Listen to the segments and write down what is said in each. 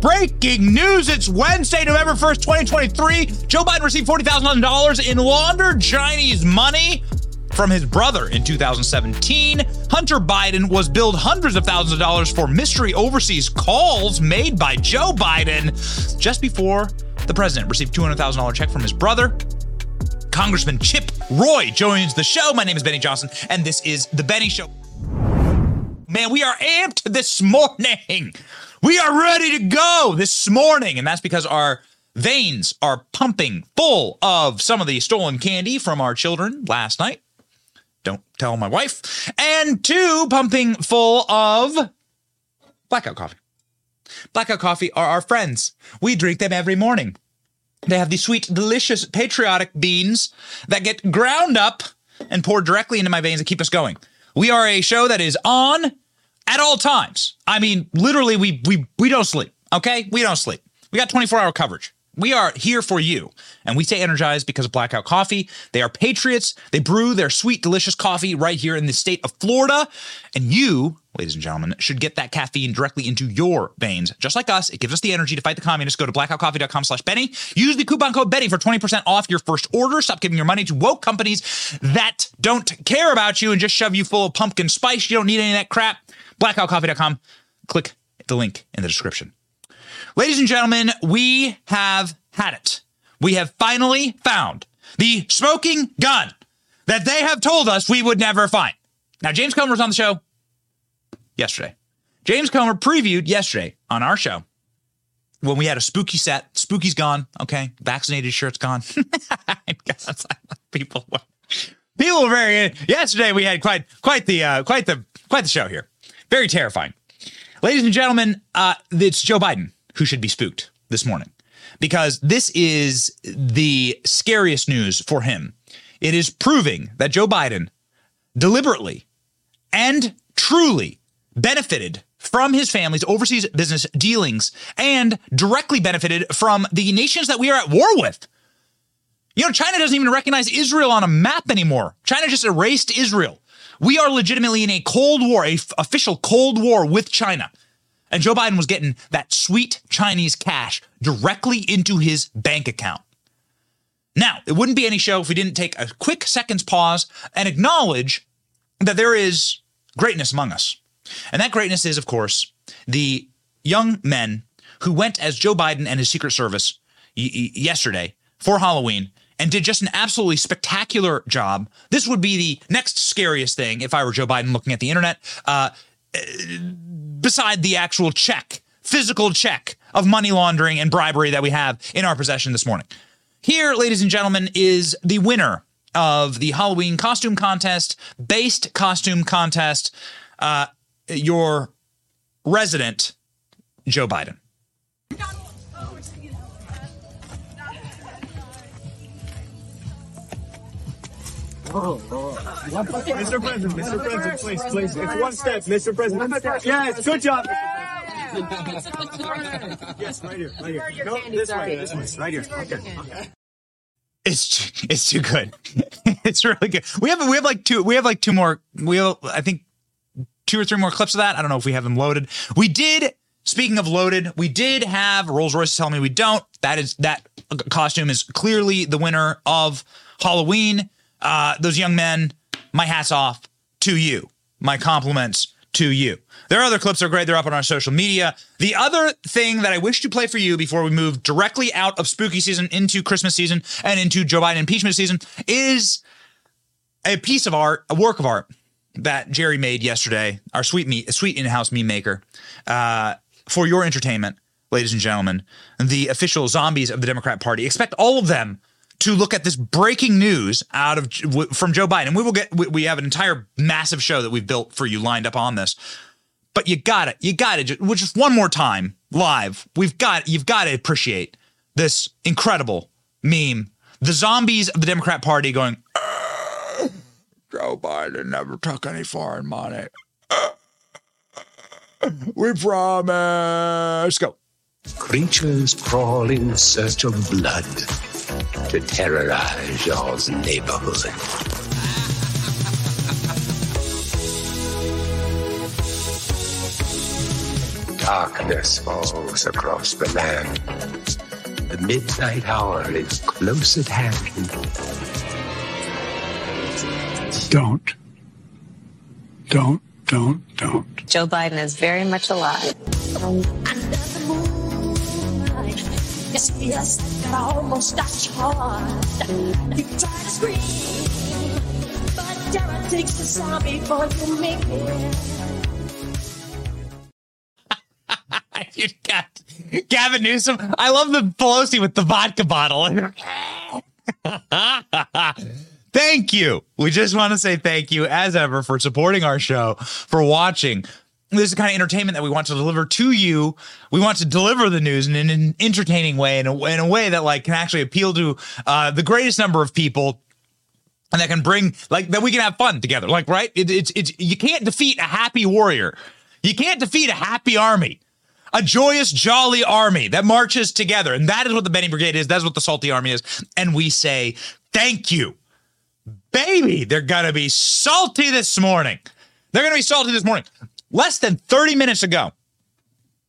breaking news. It's Wednesday, November 1st, 2023. Joe Biden received $40,000 in laundered Chinese money from his brother in 2017. Hunter Biden was billed hundreds of thousands of dollars for mystery overseas calls made by Joe Biden just before the president received $200,000 check from his brother. Congressman Chip Roy joins the show. My name is Benny Johnson, and this is The Benny Show. Man, we are amped this morning. We are ready to go this morning, and that's because our veins are pumping full of some of the stolen candy from our children last night. Don't tell my wife. And two, pumping full of blackout coffee. Blackout coffee are our friends. We drink them every morning. They have these sweet, delicious, patriotic beans that get ground up and poured directly into my veins and keep us going. We are a show that is on at all times. I mean, literally, we we we don't sleep. Okay, we don't sleep. We got 24 hour coverage. We are here for you, and we stay energized because of Blackout Coffee. They are patriots. They brew their sweet, delicious coffee right here in the state of Florida, and you, ladies and gentlemen, should get that caffeine directly into your veins, just like us. It gives us the energy to fight the communists. Go to blackoutcoffee.com slash Benny. Use the coupon code Benny for 20% off your first order. Stop giving your money to woke companies that don't care about you and just shove you full of pumpkin spice. You don't need any of that crap. Blackoutcoffee.com. Click the link in the description. Ladies and gentlemen, we have had it. We have finally found the smoking gun that they have told us we would never find. Now, James Comer was on the show yesterday. James Comer previewed yesterday on our show when we had a spooky set. Spooky's gone. Okay. Vaccinated shirt's gone. people, people were very, yesterday we had quite, quite the, uh, quite the, quite the show here. Very terrifying. Ladies and gentlemen, uh, it's Joe Biden who should be spooked this morning because this is the scariest news for him. It is proving that Joe Biden deliberately and truly benefited from his family's overseas business dealings and directly benefited from the nations that we are at war with. You know, China doesn't even recognize Israel on a map anymore. China just erased Israel. We are legitimately in a Cold War, a f- official Cold War with China. And Joe Biden was getting that sweet Chinese cash directly into his bank account. Now, it wouldn't be any show if we didn't take a quick second's pause and acknowledge that there is greatness among us. And that greatness is, of course, the young men who went as Joe Biden and his Secret Service y- y- yesterday for Halloween and did just an absolutely spectacular job. This would be the next scariest thing if I were Joe Biden looking at the internet. Uh, beside the actual check, physical check of money laundering and bribery that we have in our possession this morning. Here, ladies and gentlemen, is the winner of the Halloween costume contest, based costume contest, uh, your resident, Joe Biden. Mr. President, Mr. President, please, please. It's one step, Mr. President. Yes, good job. yes, right here, right here. No, this way, this way, right here. Okay. It's it's too good. it's really good. We have we have like two we have like two more we have I think two or three more clips of that. I don't know if we have them loaded. We did speaking of loaded, we did have Rolls Royce tell me we don't. That is that costume is clearly the winner of Halloween. Uh, those young men, my hat's off to you. My compliments to you. Their other clips are great. They're up on our social media. The other thing that I wish to play for you before we move directly out of spooky season into Christmas season and into Joe Biden impeachment season is a piece of art, a work of art that Jerry made yesterday, our sweet me, sweet in-house meme maker, uh, for your entertainment, ladies and gentlemen. The official zombies of the Democrat Party. Expect all of them to look at this breaking news out of from Joe Biden. And we will get we have an entire massive show that we've built for you lined up on this. But you got it. You got it. Just one more time live. We've got you've got to appreciate this incredible meme. The zombies of the Democrat Party going uh, Joe Biden never took any foreign money. Uh, uh, we promise. Go. Creatures crawl in search of blood to terrorize y'all's neighborhood. Darkness falls across the land. The midnight hour is close at hand. Don't. Don't, don't, don't. Joe Biden is very much alive. Yes, yes, I almost got charged. You try to scream, but terror takes the sound before you make it. you got Gavin Newsom. I love the Pelosi with the vodka bottle. thank you. We just want to say thank you, as ever, for supporting our show, for watching. This is the kind of entertainment that we want to deliver to you. We want to deliver the news in an entertaining way, in a, in a way that like can actually appeal to uh, the greatest number of people and that can bring like that we can have fun together. Like, right? It, it's it's you can't defeat a happy warrior. You can't defeat a happy army. A joyous, jolly army that marches together. And that is what the Benny Brigade is. That's what the Salty Army is. And we say, thank you. Baby, they're going to be salty this morning. They're going to be salty this morning. Less than 30 minutes ago,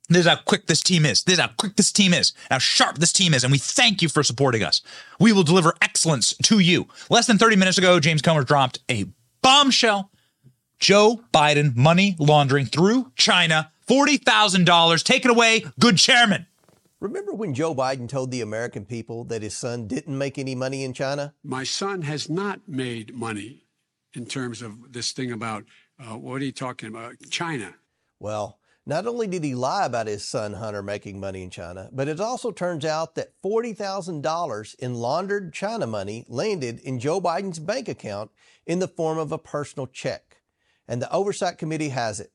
this is how quick this team is. This is how quick this team is, how sharp this team is. And we thank you for supporting us. We will deliver excellence to you. Less than 30 minutes ago, James Comer dropped a bombshell. Joe Biden money laundering through China, $40,000. Take it away, good chairman. Remember when Joe Biden told the American people that his son didn't make any money in China? My son has not made money in terms of this thing about uh, what are you talking about? China. Well, not only did he lie about his son Hunter making money in China, but it also turns out that $40,000 in laundered China money landed in Joe Biden's bank account in the form of a personal check. And the Oversight Committee has it.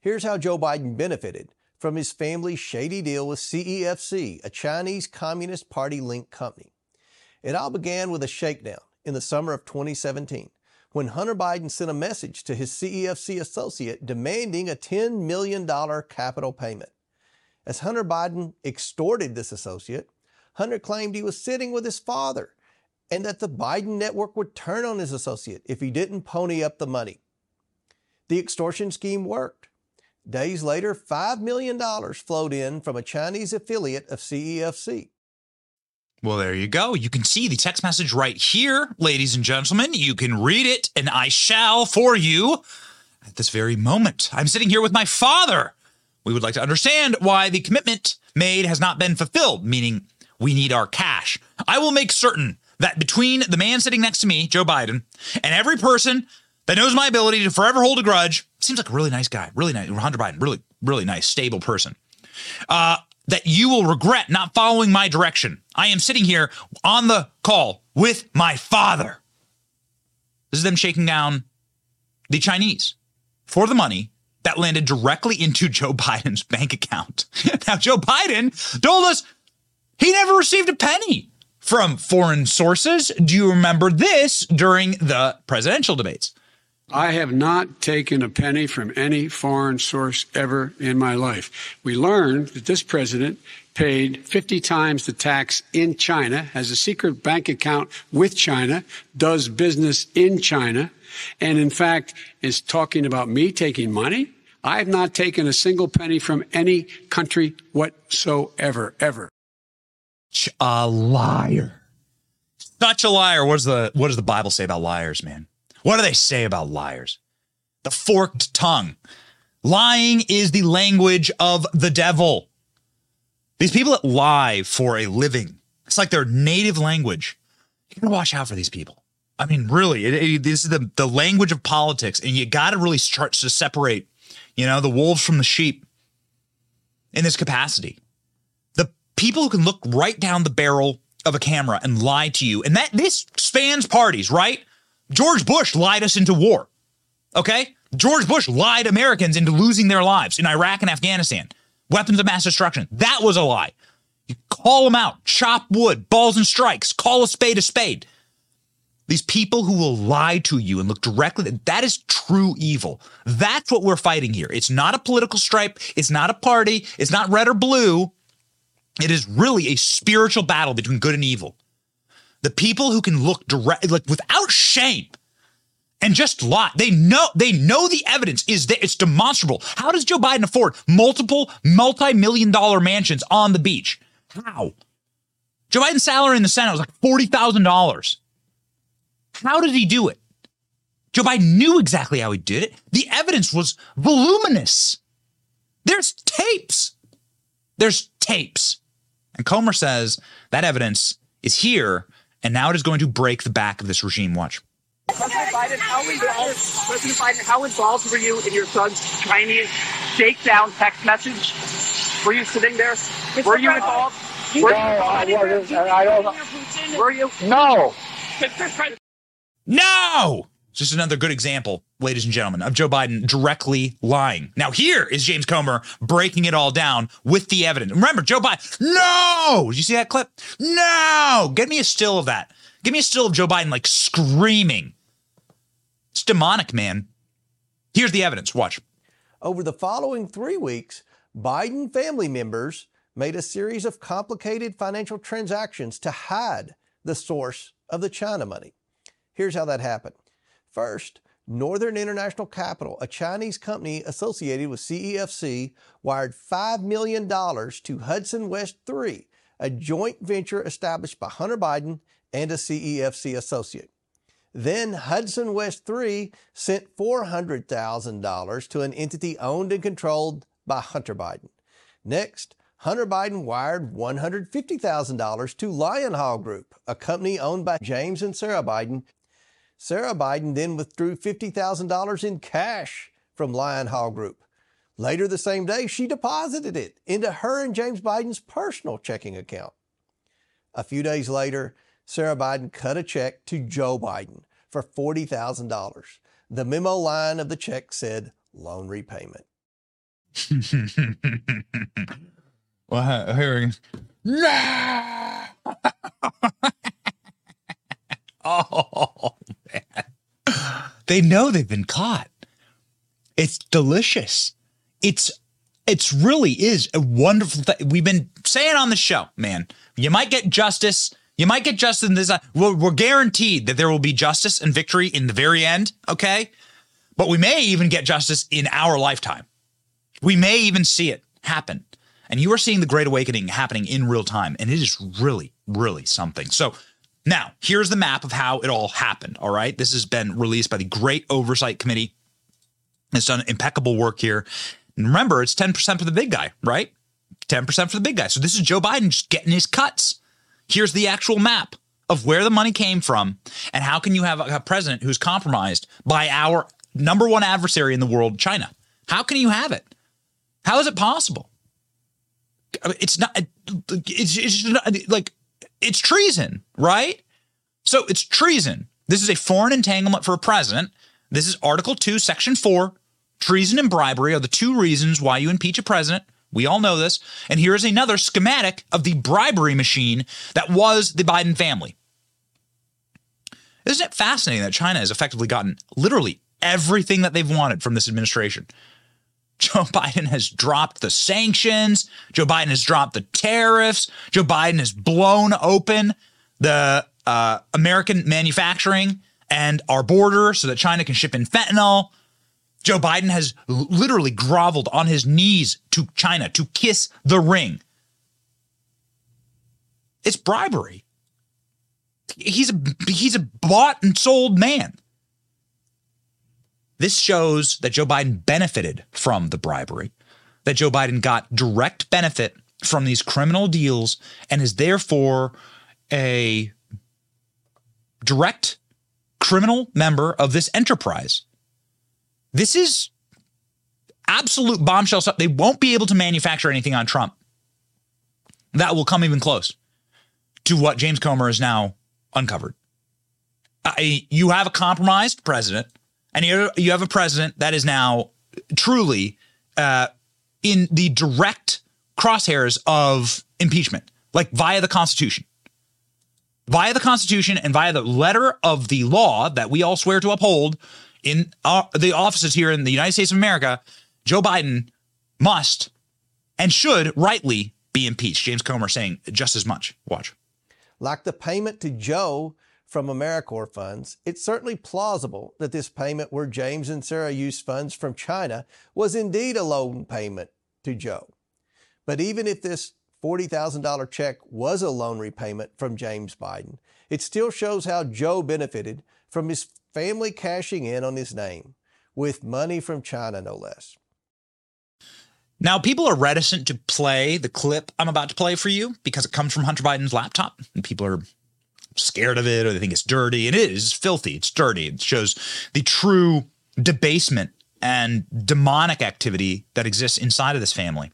Here's how Joe Biden benefited from his family's shady deal with CEFC, a Chinese Communist Party linked company. It all began with a shakedown in the summer of 2017 when Hunter Biden sent a message to his CEFC associate demanding a $10 million capital payment. As Hunter Biden extorted this associate, Hunter claimed he was sitting with his father and that the Biden network would turn on his associate if he didn't pony up the money. The extortion scheme worked. Days later, $5 million flowed in from a Chinese affiliate of CEFC. Well, there you go. You can see the text message right here, ladies and gentlemen. You can read it, and I shall for you at this very moment. I'm sitting here with my father. We would like to understand why the commitment made has not been fulfilled, meaning we need our cash. I will make certain that between the man sitting next to me, Joe Biden, and every person that knows my ability to forever hold a grudge, seems like a really nice guy, really nice, Hunter Biden, really, really nice, stable person. Uh, that you will regret not following my direction. I am sitting here on the call with my father. This is them shaking down the Chinese for the money that landed directly into Joe Biden's bank account. now, Joe Biden told us he never received a penny from foreign sources. Do you remember this during the presidential debates? I have not taken a penny from any foreign source ever in my life. We learned that this president paid 50 times the tax in China, has a secret bank account with China, does business in China, and in fact is talking about me taking money. I have not taken a single penny from any country whatsoever, ever. A liar. Such a liar. What does the what does the Bible say about liars, man? What do they say about liars? The forked tongue. Lying is the language of the devil. These people that lie for a living, it's like their native language. You gotta watch out for these people. I mean, really, it, it, this is the, the language of politics, and you gotta really start to separate, you know, the wolves from the sheep in this capacity. The people who can look right down the barrel of a camera and lie to you, and that this spans parties, right? George Bush lied us into war. Okay? George Bush lied Americans into losing their lives in Iraq and Afghanistan. Weapons of mass destruction. That was a lie. You call them out, chop wood, balls and strikes, call a spade a spade. These people who will lie to you and look directly, that is true evil. That's what we're fighting here. It's not a political stripe. It's not a party. It's not red or blue. It is really a spiritual battle between good and evil. The people who can look direct, like without shame and just lie. They know they know the evidence is that it's demonstrable. How does Joe Biden afford multiple multi-million dollar mansions on the beach? How? Joe Biden's salary in the Senate was like forty thousand dollars. How did he do it? Joe Biden knew exactly how he did it. The evidence was voluminous. There's tapes. There's tapes. And Comer says that evidence is here, and now it is going to break the back of this regime. Watch. President Biden, how involved, President Biden, how involved were you in your son's Chinese shakedown text message? Were you sitting there? Were you involved? Were you No, I wasn't, I don't. Were you? No. No! Just another good example, ladies and gentlemen, of Joe Biden directly lying. Now, here is James Comer breaking it all down with the evidence. Remember, Joe Biden, no! Did you see that clip? No! Get me a still of that. Give me a still of Joe Biden like screaming. It's demonic, man. Here's the evidence. Watch. Over the following three weeks, Biden family members made a series of complicated financial transactions to hide the source of the China money. Here's how that happened. First, Northern International Capital, a Chinese company associated with CEFC, wired $5 million to Hudson West 3, a joint venture established by Hunter Biden and a CEFC associate. Then Hudson West 3 sent $400,000 to an entity owned and controlled by Hunter Biden. Next, Hunter Biden wired $150,000 to Lion Hall Group, a company owned by James and Sarah Biden. Sarah Biden then withdrew $50,000 in cash from Lion Hall Group. Later the same day, she deposited it into her and James Biden's personal checking account. A few days later, Sarah Biden cut a check to Joe Biden for $40,000. The memo line of the check said loan repayment. well, here we go. No! oh. They know they've been caught. It's delicious. It's it's really is a wonderful thing. We've been saying on the show, man. You might get justice. You might get justice in this. uh, We're, we're guaranteed that there will be justice and victory in the very end. Okay, but we may even get justice in our lifetime. We may even see it happen. And you are seeing the Great Awakening happening in real time, and it is really, really something. So now here's the map of how it all happened. All right, this has been released by the Great Oversight Committee. It's done impeccable work here. And remember, it's 10% for the big guy, right? 10% for the big guy. So this is Joe Biden just getting his cuts. Here's the actual map of where the money came from and how can you have a president who's compromised by our number one adversary in the world, China? How can you have it? How is it possible? It's not, it's, it's not, like, it's treason, right? So it's treason. This is a foreign entanglement for a president. This is Article 2, Section 4. Treason and bribery are the two reasons why you impeach a president. We all know this. And here is another schematic of the bribery machine that was the Biden family. Isn't it fascinating that China has effectively gotten literally everything that they've wanted from this administration? Joe Biden has dropped the sanctions. Joe Biden has dropped the tariffs. Joe Biden has blown open the uh, American manufacturing and our border so that China can ship in fentanyl. Joe Biden has literally groveled on his knees to China to kiss the ring. It's bribery. He's a he's a bought and sold man. This shows that Joe Biden benefited from the bribery, that Joe Biden got direct benefit from these criminal deals and is therefore a direct criminal member of this enterprise. This is absolute bombshell stuff. They won't be able to manufacture anything on Trump that will come even close to what James Comer has now uncovered. I, you have a compromised president, and you you have a president that is now truly uh, in the direct crosshairs of impeachment, like via the Constitution. Via the Constitution and via the letter of the law that we all swear to uphold in our, the offices here in the United States of America, Joe Biden must and should rightly be impeached. James Comer saying just as much. Watch. like the payment to Joe from Americore funds, it's certainly plausible that this payment where James and Sarah used funds from China was indeed a loan payment to Joe. But even if this $40,000 check was a loan repayment from James Biden, it still shows how Joe benefited from his family cashing in on his name with money from China, no less. Now, people are reticent to play the clip I'm about to play for you because it comes from Hunter Biden's laptop, and people are scared of it or they think it's dirty. It is filthy. It's dirty. It shows the true debasement and demonic activity that exists inside of this family.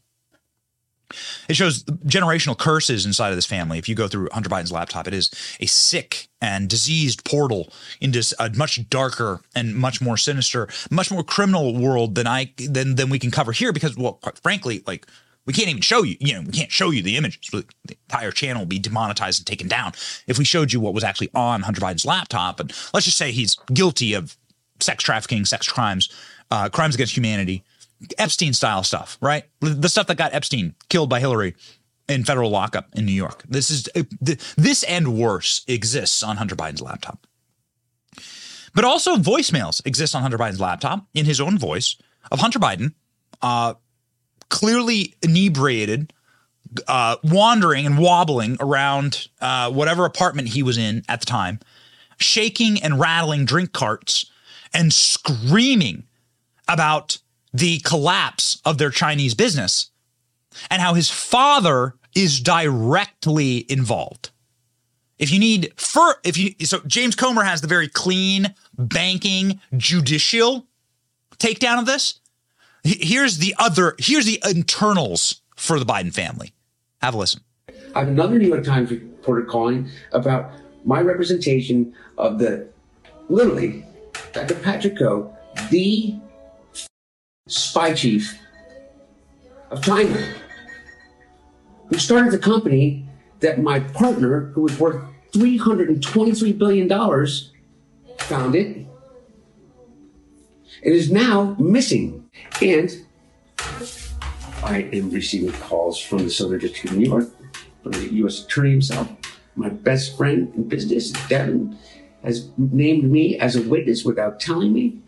It shows generational curses inside of this family. If you go through Hunter Biden's laptop, it is a sick and diseased portal into a much darker and much more sinister, much more criminal world than I than than we can cover here. Because, well, quite frankly, like we can't even show you. You know, we can't show you the images. The entire channel will be demonetized and taken down if we showed you what was actually on Hunter Biden's laptop. And let's just say he's guilty of sex trafficking, sex crimes, uh, crimes against humanity Epstein style stuff, right? The stuff that got Epstein killed by Hillary in federal lockup in New York. This is uh, this and worse exists on Hunter Biden's laptop. But also voicemails exist on Hunter Biden's laptop in his own voice of Hunter Biden, uh, clearly inebriated, uh, wandering and wobbling around uh, whatever apartment he was in at the time, shaking and rattling drink carts and screaming about the collapse of their Chinese business and how his father is directly involved. If you need for if you so James Comer has the very clean banking judicial takedown of this. Here's the other here's the internals for the Biden family. Have a listen. I have another New York Times reporter calling about my representation of the literally Dr. Patrick Ho, the spy chief of China, who started the company that my partner, who was worth $323 billion, founded and is now missing. And I am receiving calls from the Southern District of New York, from the U.S. Attorney himself. My best friend in business, Devon, has named me as a witness without telling me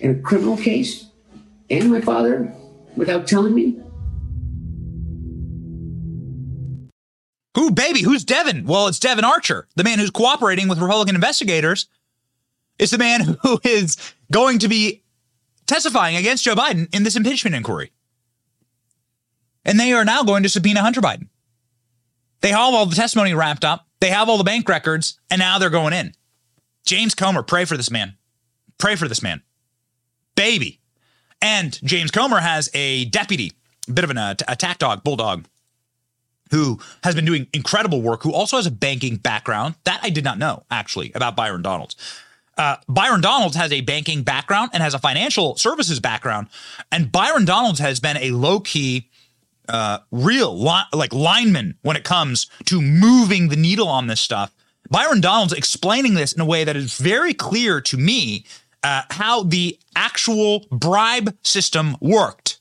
in a criminal case and my father without telling me? Who, baby? Who's Devon? Well, it's Devon Archer, the man who's cooperating with Republican investigators. It's the man who is going to be testifying against Joe Biden in this impeachment inquiry. And they are now going to subpoena Hunter Biden. They have all the testimony wrapped up, they have all the bank records, and now they're going in. James Comer, pray for this man. Pray for this man baby. And James Comer has a deputy, a bit of an uh, attack dog, bulldog, who has been doing incredible work, who also has a banking background. That I did not know, actually, about Byron Donalds. Uh, Byron Donalds has a banking background and has a financial services background. And Byron Donalds has been a low key, uh, real li- like lineman when it comes to moving the needle on this stuff. Byron Donalds explaining this in a way that is very clear to me uh, how the actual bribe system worked.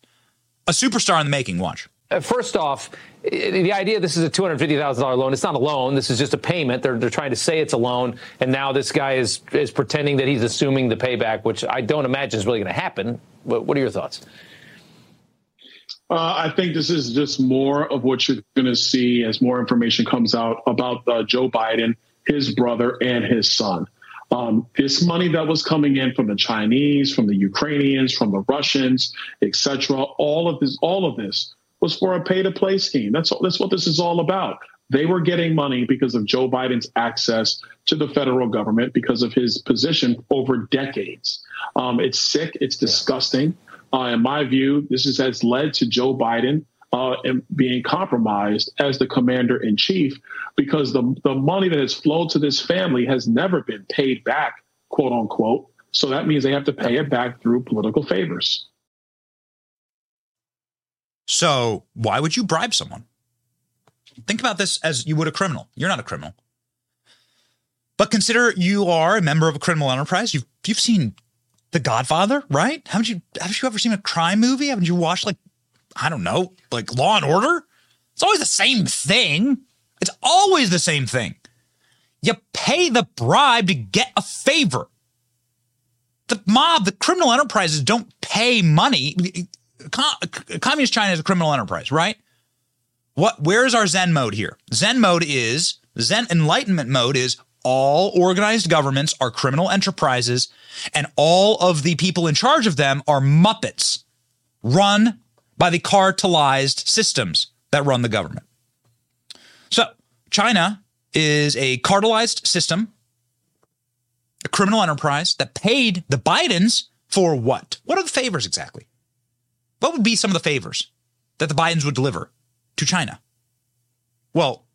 A superstar in the making. Watch. Uh, first off, the idea this is a $250,000 loan, it's not a loan. This is just a payment. They're, they're trying to say it's a loan. And now this guy is, is pretending that he's assuming the payback, which I don't imagine is really going to happen. What, what are your thoughts? Uh, I think this is just more of what you're going to see as more information comes out about uh, Joe Biden, his brother, and his son. Um, this money that was coming in from the Chinese, from the Ukrainians, from the Russians, etc. All of this, all of this was for a pay-to-play scheme. That's that's what this is all about. They were getting money because of Joe Biden's access to the federal government because of his position over decades. Um, it's sick. It's disgusting. Uh, in my view, this is, has led to Joe Biden uh, being compromised as the commander in chief because the, the money that has flowed to this family has never been paid back, quote unquote. So that means they have to pay it back through political favors. So why would you bribe someone? Think about this as you would a criminal. You're not a criminal. But consider you are a member of a criminal enterprise. You've you've seen The Godfather, right? Haven't you haven't you ever seen a crime movie? Haven't you watched like I don't know, like Law and Order. It's always the same thing. It's always the same thing. You pay the bribe to get a favor. The mob, the criminal enterprises don't pay money. Communist China is a criminal enterprise, right? What where's our Zen mode here? Zen mode is Zen enlightenment mode is all organized governments are criminal enterprises and all of the people in charge of them are muppets run by the cartelized systems that run the government. So, China is a cartelized system, a criminal enterprise that paid the Bidens for what? What are the favors exactly? What would be some of the favors that the Bidens would deliver to China? Well,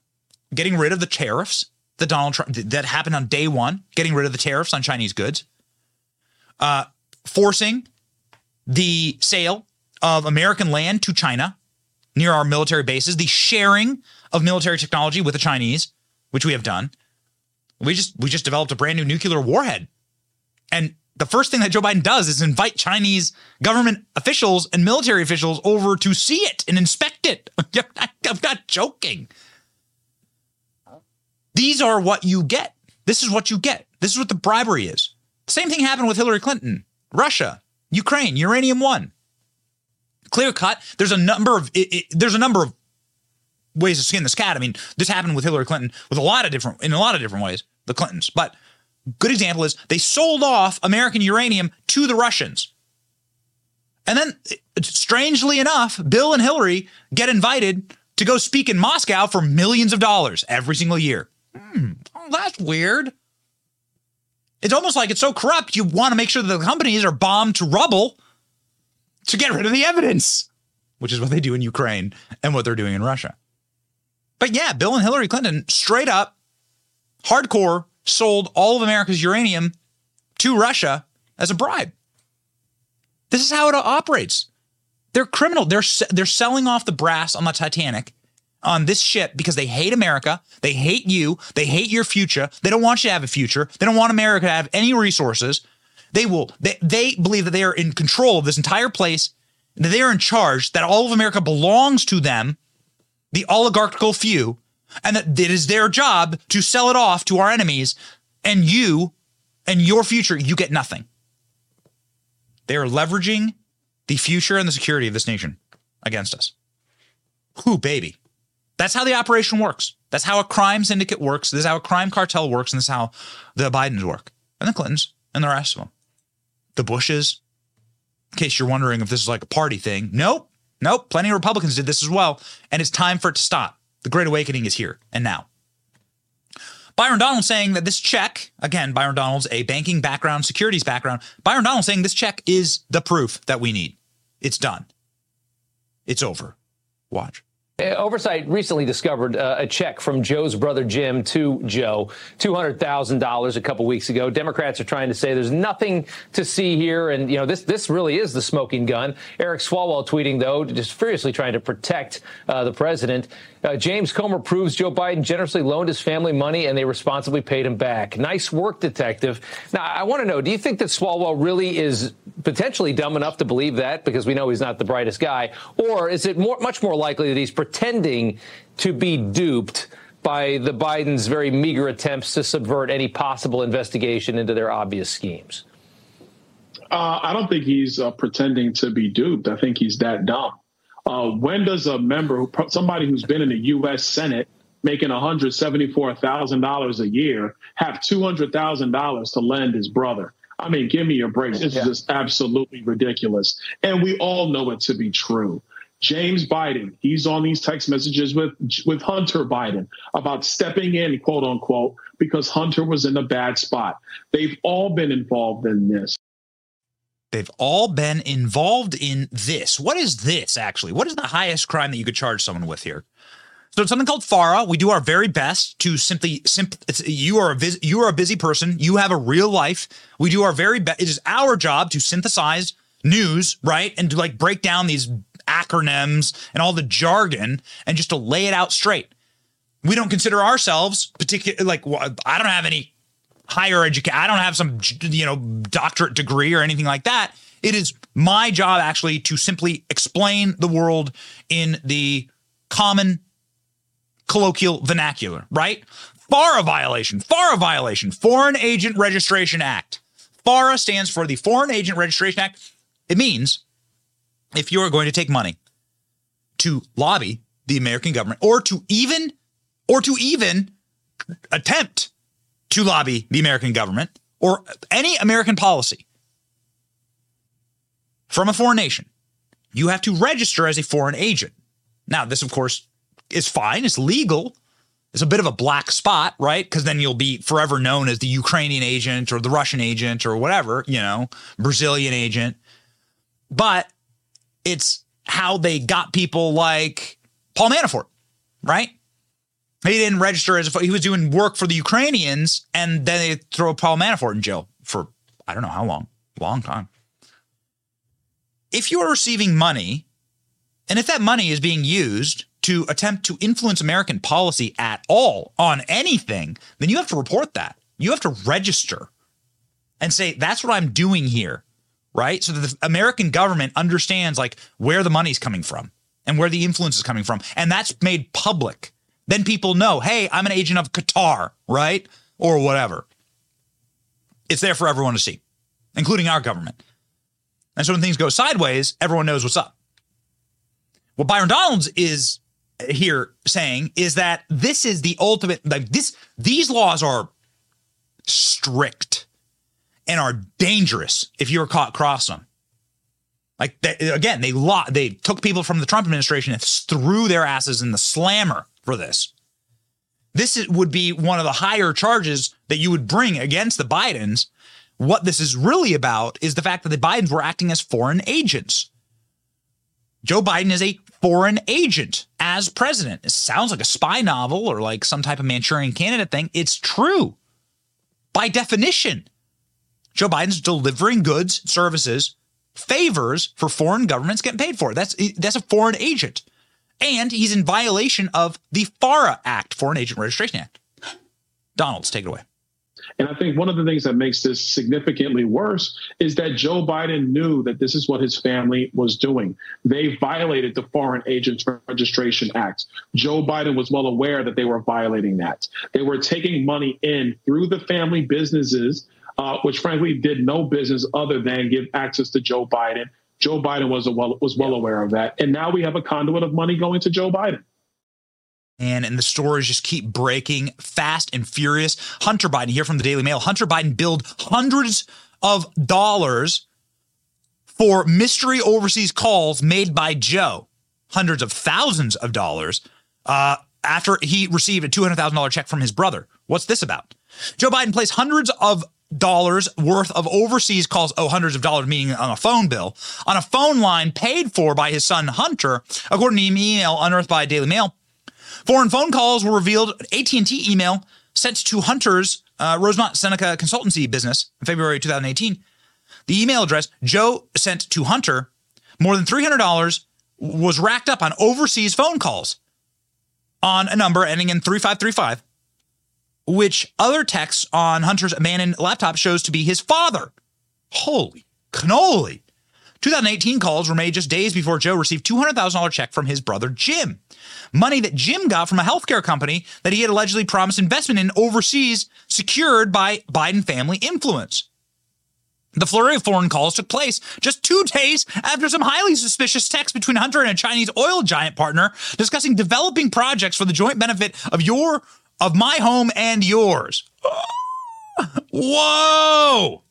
getting rid of the tariffs that Donald Trump that happened on day one, getting rid of the tariffs on Chinese goods, uh, forcing the sale of American land to China near our military bases, the sharing of military technology with the Chinese, which we have done. We just we just developed a brand new nuclear warhead. And the first thing that Joe Biden does is invite Chinese government officials and military officials over to see it and inspect it. I'm not joking. These are what you get. This is what you get. This is what the bribery is. Same thing happened with Hillary Clinton, Russia, Ukraine, uranium one. Clear cut. There's a number of it, it, there's a number of ways to skin this cat. I mean, this happened with Hillary Clinton with a lot of different in a lot of different ways. The Clintons, but good example is they sold off American uranium to the Russians. And then, strangely enough, Bill and Hillary get invited to go speak in Moscow for millions of dollars every single year. Hmm, oh, that's weird. It's almost like it's so corrupt, you want to make sure that the companies are bombed to rubble to get rid of the evidence, which is what they do in Ukraine and what they're doing in Russia. But yeah, Bill and Hillary Clinton straight up, hardcore, sold all of America's uranium to Russia as a bribe. This is how it operates. They're criminal. They're they're selling off the brass on the Titanic on this ship because they hate America. They hate you. They hate your future. They don't want you to have a future. They don't want America to have any resources. They will, they, they believe that they are in control of this entire place, that they are in charge, that all of America belongs to them, the oligarchical few, and that it is their job to sell it off to our enemies. And you and your future, you get nothing. They are leveraging the future and the security of this nation against us. Who, baby? That's how the operation works. That's how a crime syndicate works. This is how a crime cartel works. And this is how the Bidens work and the Clintons and the rest of them. The Bushes, in case you're wondering if this is like a party thing. Nope. Nope. Plenty of Republicans did this as well. And it's time for it to stop. The Great Awakening is here and now. Byron Donalds saying that this check, again, Byron Donald's a banking background, securities background. Byron Donalds saying this check is the proof that we need. It's done. It's over. Watch. Uh, Oversight recently discovered uh, a check from Joe's brother Jim to Joe, $200,000 a couple weeks ago. Democrats are trying to say there's nothing to see here. And, you know, this, this really is the smoking gun. Eric Swalwell tweeting, though, just furiously trying to protect uh, the president. Uh, James Comer proves Joe Biden generously loaned his family money and they responsibly paid him back. Nice work, detective. Now, I want to know, do you think that Swalwell really is potentially dumb enough to believe that because we know he's not the brightest guy? Or is it more, much more likely that he's pretending to be duped by the Biden's very meager attempts to subvert any possible investigation into their obvious schemes? Uh, I don't think he's uh, pretending to be duped. I think he's that dumb. Uh, when does a member, somebody who's been in the U.S. Senate making $174,000 a year, have $200,000 to lend his brother? I mean, give me a break. This yeah. is just absolutely ridiculous. And we all know it to be true. James Biden, he's on these text messages with with Hunter Biden about stepping in, quote unquote, because Hunter was in a bad spot. They've all been involved in this. They've all been involved in this. What is this actually? What is the highest crime that you could charge someone with here? So it's something called FARA. We do our very best to simply, simp, you are a vis, you are a busy person. You have a real life. We do our very best. It is our job to synthesize news, right, and to like break down these acronyms and all the jargon and just to lay it out straight. We don't consider ourselves particular like I don't have any higher education. I don't have some, you know, doctorate degree or anything like that. It is my job actually to simply explain the world in the common colloquial vernacular, right? FARA violation, FARA violation, Foreign Agent Registration Act. FARA stands for the Foreign Agent Registration Act. It means if you are going to take money to lobby the American government or to even or to even attempt to lobby the American government or any American policy from a foreign nation, you have to register as a foreign agent. Now, this, of course, is fine. It's legal. It's a bit of a black spot, right? Because then you'll be forever known as the Ukrainian agent or the Russian agent or whatever, you know, Brazilian agent. But it's how they got people like Paul Manafort, right? He didn't register as a, he was doing work for the Ukrainians, and then they throw Paul Manafort in jail for I don't know how long, long time. If you are receiving money, and if that money is being used to attempt to influence American policy at all on anything, then you have to report that. You have to register and say, that's what I'm doing here, right? So that the American government understands like where the money's coming from and where the influence is coming from. And that's made public. Then people know, hey, I'm an agent of Qatar, right? Or whatever. It's there for everyone to see, including our government. And so when things go sideways, everyone knows what's up. What Byron Donalds is here saying is that this is the ultimate like this these laws are strict and are dangerous if you're caught crossing them. Like they, again, they lo- they took people from the Trump administration and threw their asses in the slammer for this. This is, would be one of the higher charges that you would bring against the Bidens. What this is really about is the fact that the Bidens were acting as foreign agents. Joe Biden is a foreign agent as president. It sounds like a spy novel or like some type of Manchurian candidate thing. It's true. By definition, Joe Biden's delivering goods, services, favors for foreign governments getting paid for. That's that's a foreign agent. And he's in violation of the FARA Act, Foreign Agent Registration Act. Donalds, take it away. And I think one of the things that makes this significantly worse is that Joe Biden knew that this is what his family was doing. They violated the Foreign Agents Registration Act. Joe Biden was well aware that they were violating that. They were taking money in through the family businesses, uh, which frankly did no business other than give access to Joe Biden. Joe Biden was well was well aware of that, and now we have a conduit of money going to Joe Biden. And, and the stories just keep breaking fast and furious. Hunter Biden, here from the Daily Mail, Hunter Biden billed hundreds of dollars for mystery overseas calls made by Joe, hundreds of thousands of dollars, uh, after he received a $200,000 check from his brother. What's this about? Joe Biden placed hundreds of dollars worth of overseas calls, oh, hundreds of dollars, meaning on a phone bill, on a phone line paid for by his son Hunter, according to an email unearthed by Daily Mail. Foreign phone calls were revealed. AT&T email sent to Hunter's uh, Rosemont Seneca consultancy business in February 2018. The email address Joe sent to Hunter more than $300 was racked up on overseas phone calls on a number ending in 3535, which other texts on Hunter's abandoned laptop shows to be his father. Holy cannoli. 2018 calls were made just days before Joe received $200,000 check from his brother Jim. Money that Jim got from a healthcare company that he had allegedly promised investment in overseas, secured by Biden family influence. The flurry of foreign calls took place just two days after some highly suspicious texts between Hunter and a Chinese oil giant partner discussing developing projects for the joint benefit of your of my home and yours. Whoa!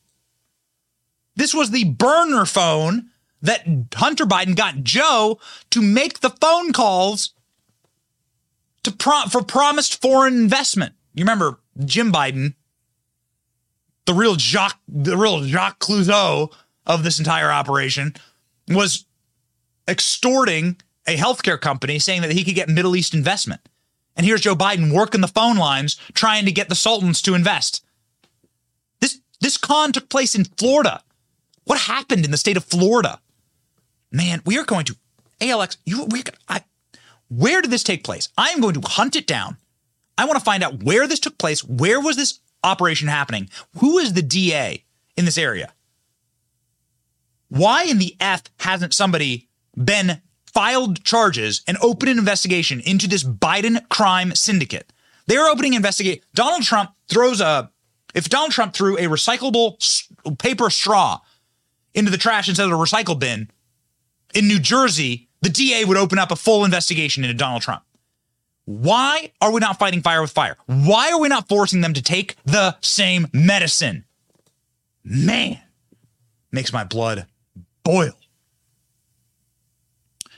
This was the burner phone that Hunter Biden got Joe to make the phone calls to pro- for promised foreign investment. You remember Jim Biden, the real Jacques, the real Jacques Clouseau of this entire operation, was extorting a healthcare company saying that he could get Middle East investment. And here's Joe Biden working the phone lines trying to get the sultans to invest. This this con took place in Florida. What happened in the state of Florida? Man, we are going to ALX. You, we, I, where did this take place? I am going to hunt it down. I want to find out where this took place. Where was this operation happening? Who is the DA in this area? Why in the F hasn't somebody been filed charges and opened an investigation into this Biden crime syndicate? They're opening investigate. Donald Trump throws a if Donald Trump threw a recyclable paper straw into the trash instead of a recycle bin in New Jersey, the DA would open up a full investigation into Donald Trump. Why are we not fighting fire with fire? Why are we not forcing them to take the same medicine? Man, makes my blood boil.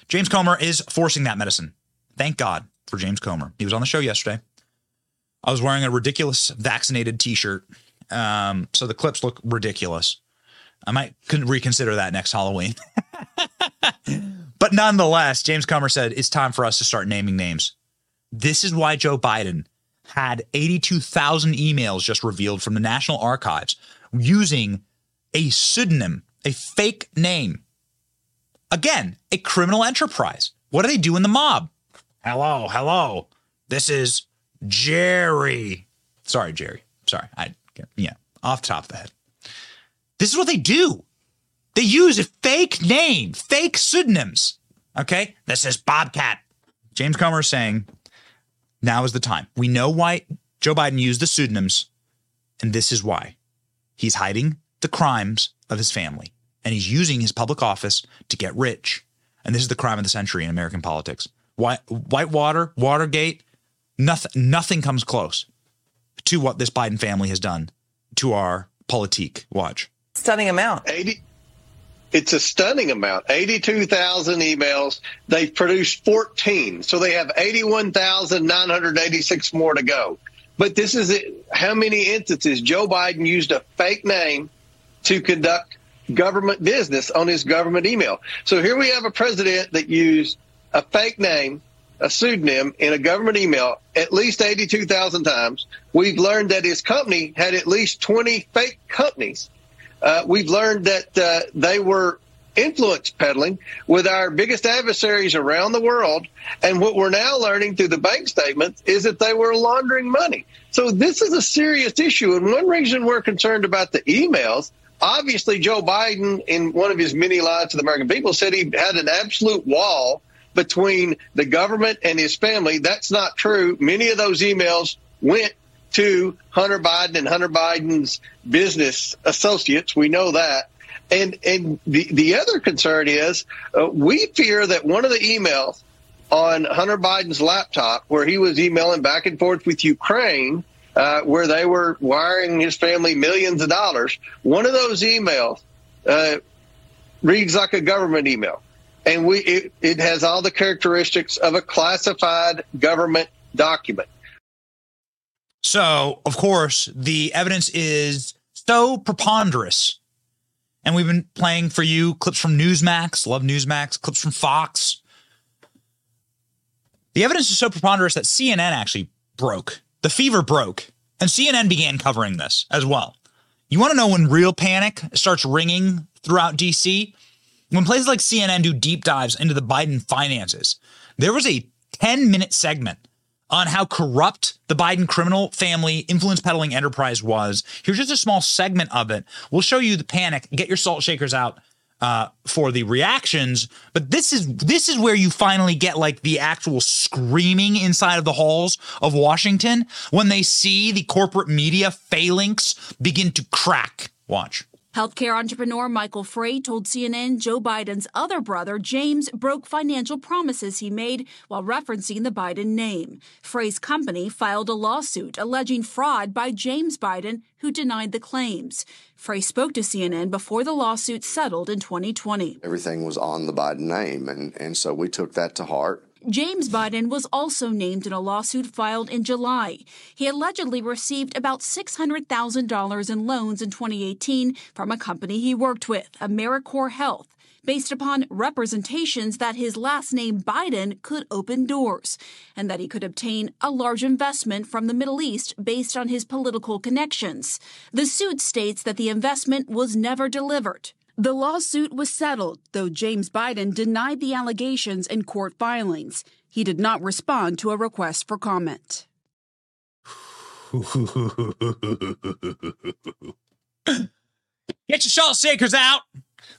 James Comer is forcing that medicine. Thank God for James Comer. He was on the show yesterday. I was wearing a ridiculous vaccinated t-shirt. Um, so the clips look ridiculous. I might reconsider that next Halloween. but nonetheless, James Comer said it's time for us to start naming names. This is why Joe Biden had 82,000 emails just revealed from the National Archives using a pseudonym, a fake name. Again, a criminal enterprise. What do they do in the mob? Hello, hello. This is Jerry. Sorry, Jerry. Sorry. I yeah, off the top of the head. This is what they do. They use a fake name, fake pseudonyms. Okay? This is Bobcat. James Comer is saying now is the time. We know why Joe Biden used the pseudonyms, and this is why. He's hiding the crimes of his family, and he's using his public office to get rich. And this is the crime of the century in American politics. White, Whitewater, Watergate, nothing, nothing comes close to what this Biden family has done to our politique. Watch. Stunning amount. 80, it's a stunning amount 82,000 emails. They've produced 14. So they have 81,986 more to go. But this is it. how many instances Joe Biden used a fake name to conduct government business on his government email. So here we have a president that used a fake name, a pseudonym in a government email at least 82,000 times. We've learned that his company had at least 20 fake companies. Uh, we've learned that uh, they were influence peddling with our biggest adversaries around the world. And what we're now learning through the bank statements is that they were laundering money. So this is a serious issue. And one reason we're concerned about the emails, obviously, Joe Biden, in one of his many lies to the American people, said he had an absolute wall between the government and his family. That's not true. Many of those emails went to Hunter Biden and Hunter Biden's business associates. We know that. And and the, the other concern is uh, we fear that one of the emails on Hunter Biden's laptop, where he was emailing back and forth with Ukraine, uh, where they were wiring his family millions of dollars, one of those emails uh, reads like a government email. And we it, it has all the characteristics of a classified government document. So, of course, the evidence is so preponderous. And we've been playing for you clips from Newsmax, love Newsmax, clips from Fox. The evidence is so preponderous that CNN actually broke. The fever broke. And CNN began covering this as well. You want to know when real panic starts ringing throughout DC? When places like CNN do deep dives into the Biden finances. There was a 10 minute segment on how corrupt the Biden criminal family influence peddling enterprise was. Here's just a small segment of it. We'll show you the panic. Get your salt shakers out uh, for the reactions. But this is this is where you finally get like the actual screaming inside of the halls of Washington when they see the corporate media phalanx begin to crack. Watch. Healthcare entrepreneur Michael Frey told CNN Joe Biden's other brother, James, broke financial promises he made while referencing the Biden name. Frey's company filed a lawsuit alleging fraud by James Biden, who denied the claims. Frey spoke to CNN before the lawsuit settled in 2020. Everything was on the Biden name, and, and so we took that to heart. James Biden was also named in a lawsuit filed in July. He allegedly received about $600,000 in loans in 2018 from a company he worked with, Americore Health, based upon representations that his last name Biden could open doors and that he could obtain a large investment from the Middle East based on his political connections. The suit states that the investment was never delivered. The lawsuit was settled, though James Biden denied the allegations in court filings. He did not respond to a request for comment. Get your salt shakers out.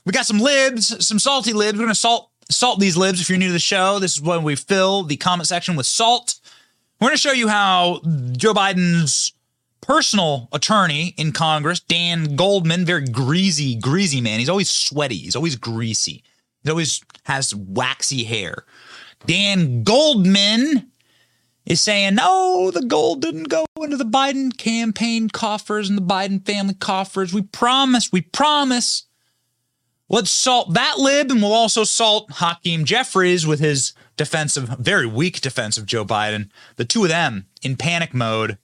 We got some libs, some salty libs. We're gonna salt salt these libs. If you're new to the show, this is when we fill the comment section with salt. We're going to show you how Joe Biden's personal attorney in Congress, Dan Goldman, very greasy, greasy man. He's always sweaty. He's always greasy. He always has waxy hair. Dan Goldman is saying, no, the gold didn't go into the Biden campaign coffers and the Biden family coffers. We promise, we promise. Let's salt that lib, and we'll also salt Hakeem Jeffries with his defensive, very weak defense of Joe Biden. The two of them in panic mode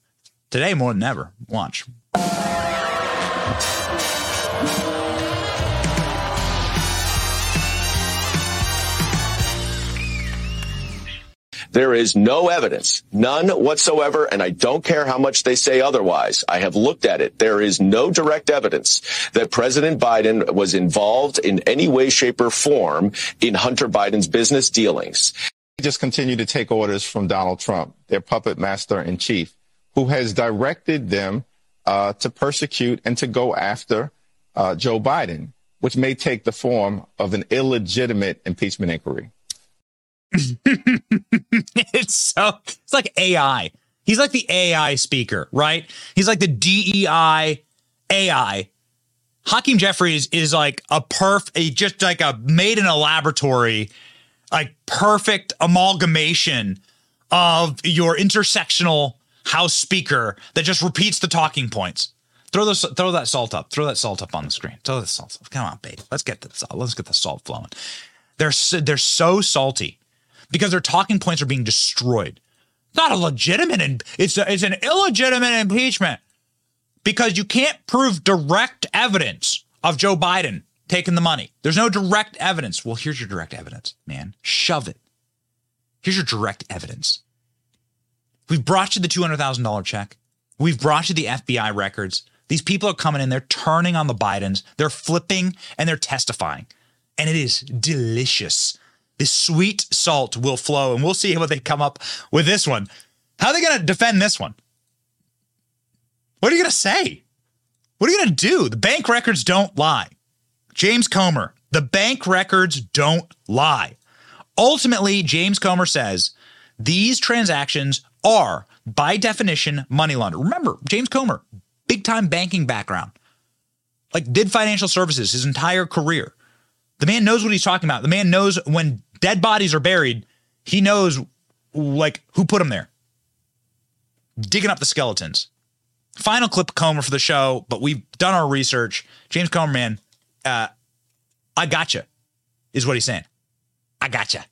today more than ever. Watch. There is no evidence, none whatsoever, and I don't care how much they say otherwise. I have looked at it. There is no direct evidence that President Biden was involved in any way, shape, or form in Hunter Biden's business dealings. Just continue to take orders from Donald Trump, their puppet master in chief, who has directed them uh, to persecute and to go after uh, Joe Biden, which may take the form of an illegitimate impeachment inquiry. it's so it's like AI. He's like the AI speaker, right? He's like the DEI AI. Hakeem Jeffries is like a perf, a, just like a made in a laboratory, like perfect amalgamation of your intersectional House Speaker that just repeats the talking points. Throw the throw that salt up. Throw that salt up on the screen. Throw the salt. Up. Come on, baby. Let's get the salt. Let's get the salt flowing. They're so, they're so salty because their talking points are being destroyed. Not a legitimate. It's a, it's an illegitimate impeachment because you can't prove direct evidence of Joe Biden taking the money. There's no direct evidence. Well, here's your direct evidence, man. Shove it. Here's your direct evidence. We've brought you the $200,000 check. We've brought you the FBI records. These people are coming in, they're turning on the Bidens, they're flipping and they're testifying. And it is delicious. The sweet salt will flow, and we'll see what they come up with this one. How are they going to defend this one? What are you going to say? What are you going to do? The bank records don't lie. James Comer, the bank records don't lie. Ultimately, James Comer says these transactions are, by definition, money laundering. Remember, James Comer, big time banking background, like did financial services his entire career. The man knows what he's talking about. The man knows when dead bodies are buried, he knows like who put them there. Digging up the skeletons. Final clip Comer for the show, but we've done our research. James Comer, man, uh, I gotcha, is what he's saying. I gotcha.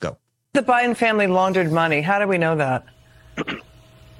Go. The Biden family laundered money. How do we know that?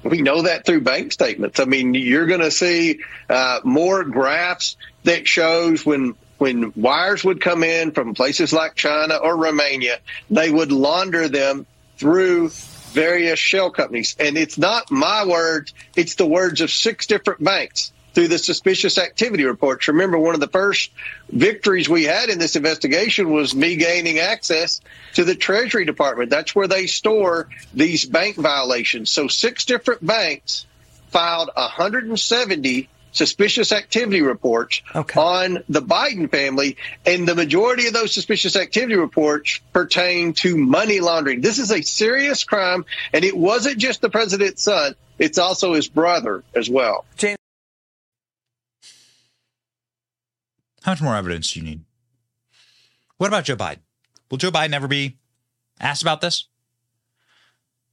We know that through bank statements. I mean, you're going to see uh, more graphs that shows when when wires would come in from places like China or Romania, they would launder them through various shell companies. And it's not my words, it's the words of six different banks through the suspicious activity reports. Remember, one of the first victories we had in this investigation was me gaining access to the Treasury Department. That's where they store these bank violations. So six different banks filed 170 suspicious activity reports okay. on the Biden family, and the majority of those suspicious activity reports pertain to money laundering. This is a serious crime, and it wasn't just the president's son, it's also his brother as well. James. How much more evidence do you need? What about Joe Biden? Will Joe Biden ever be asked about this?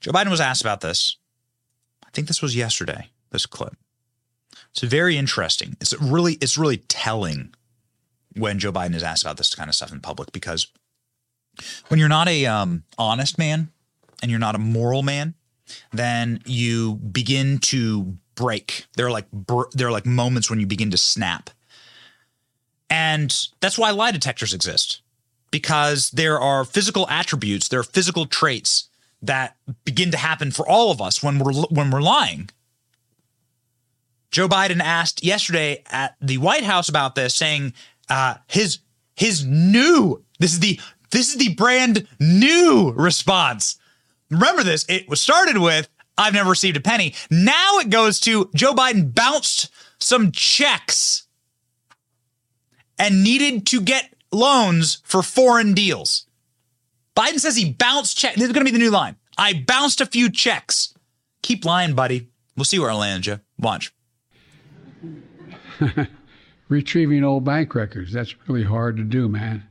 Joe Biden was asked about this. I think this was yesterday, this clip. It's very interesting. It's really it's really telling when Joe Biden is asked about this kind of stuff in public because when you're not a um, honest man and you're not a moral man, then you begin to break. There are like br- there are like moments when you begin to snap, and that's why lie detectors exist because there are physical attributes, there are physical traits that begin to happen for all of us when we're when we're lying Joe Biden asked yesterday at the White House about this, saying uh, his his new this is the this is the brand new response. Remember this? It was started with I've never received a penny. Now it goes to Joe Biden bounced some checks and needed to get loans for foreign deals. Biden says he bounced checks. This is going to be the new line. I bounced a few checks Keep lying, buddy. We'll see where I land you. Watch. Retrieving old bank records, that's really hard to do, man.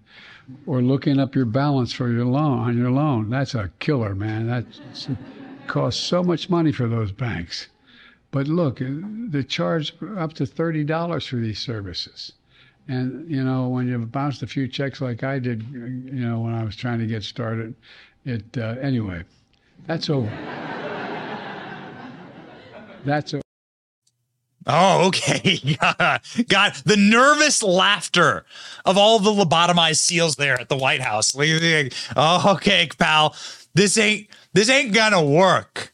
Or looking up your balance for your loan on your loan. That's a killer, man. That costs so much money for those banks. But look, they charge up to $30 for these services. And, you know, when you've bounced a few checks like I did, you know, when I was trying to get started, it, uh, anyway, that's over. That's over. Oh, okay. God, the nervous laughter of all the lobotomized seals there at the White House. Oh, okay, pal. This ain't this ain't gonna work.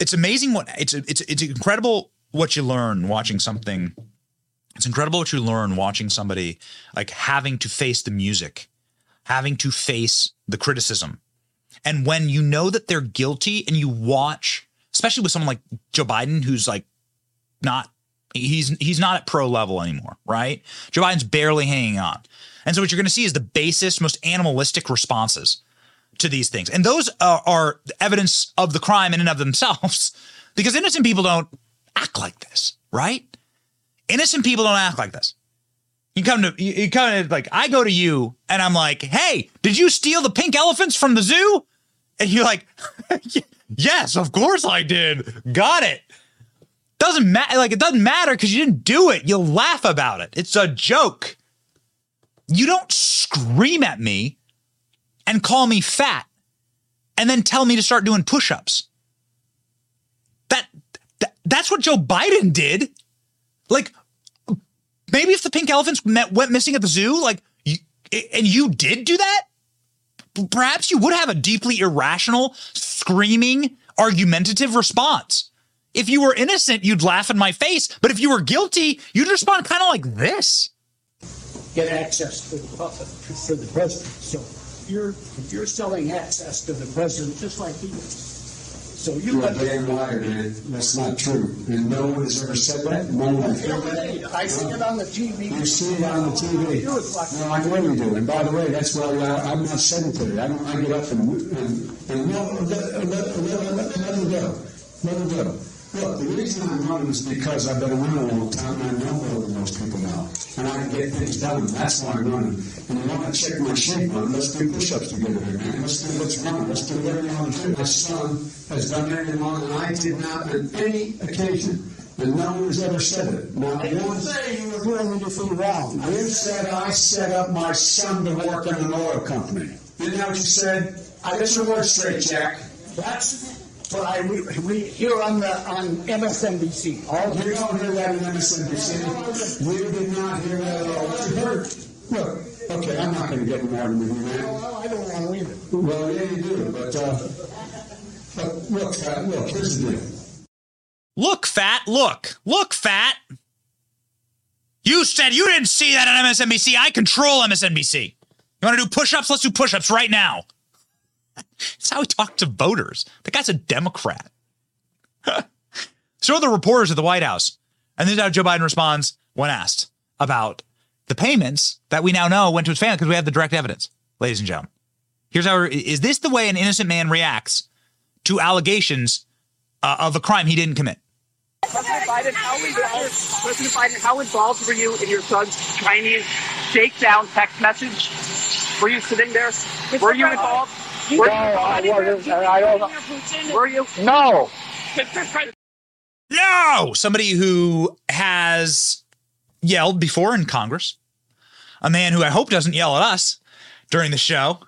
It's amazing what it's it's it's incredible what you learn watching something. It's incredible what you learn watching somebody like having to face the music, having to face the criticism. And when you know that they're guilty and you watch, especially with someone like Joe Biden who's like not he's he's not at pro level anymore, right? Joe Biden's barely hanging on. And so what you're going to see is the basest, most animalistic responses to these things. And those are, are evidence of the crime in and of themselves because innocent people don't act like this, right? Innocent people don't act like this. You come to you, you come to like I go to you and I'm like, "Hey, did you steal the pink elephants from the zoo?" And you're like, "Yes, of course I did. Got it." Doesn't matter. Like it doesn't matter because you didn't do it. You'll laugh about it. It's a joke. You don't scream at me and call me fat and then tell me to start doing push-ups. That, that that's what Joe Biden did. Like maybe if the pink elephants met, went missing at the zoo, like you, and you did do that, perhaps you would have a deeply irrational, screaming, argumentative response. If you were innocent, you'd laugh in my face. But if you were guilty, you'd respond kind of like this. Get access to the for the president. So you're you're selling access to the president just like he is. So you You're a damn liar, man. That's not true. And no one has ever said that. No one has ever that. I see it on the TV. You see it on the TV. No, I know you do. And by the way, that's why I, I'm not sedentary. I don't. I get up and and, and no, let, let, let, let, let him go. Let him go. Look, the reason I'm running is because I've been around a long time and I know more than most people now. And I can get things done. That's why I'm running. And you want to check my shape on, let's do push-ups together here, man. Let's do, let's run. Let's do whatever you want to do. My son has done everything wrong, and I did not on any occasion. And no one has ever said it. Now, I didn't say you were doing anything wrong. You said I set up my son to work in an oil company. Isn't that what you said? I get your words straight, Jack. That's what I re- re- hear on the on MSNBC. Oh, you don't hear that on MSNBC. We did not hear that at all. What you heard? Look, okay, I'm not going to get in an argument with you, man. Well, I don't want to either. Well, yeah, you do, but, uh, but look, uh, look, here's the deal. Look, fat, look, look, fat. You said you didn't see that on MSNBC. I control MSNBC. You want to do push ups? Let's do push ups right now. That's how he talked to voters. The guy's a Democrat. so are the reporters at the White House. And this is how Joe Biden responds when asked about the payments that we now know went to his family because we have the direct evidence, ladies and gentlemen. Here's how is this the way an innocent man reacts to allegations uh, of a crime he didn't commit? President Biden, how involved, President Biden, how involved were you in your son's Chinese shakedown text message? Were you sitting there? Were you involved? No, I wasn't. I don't. Were you? No. No, somebody who has yelled before in Congress, a man who I hope doesn't yell at us during the show.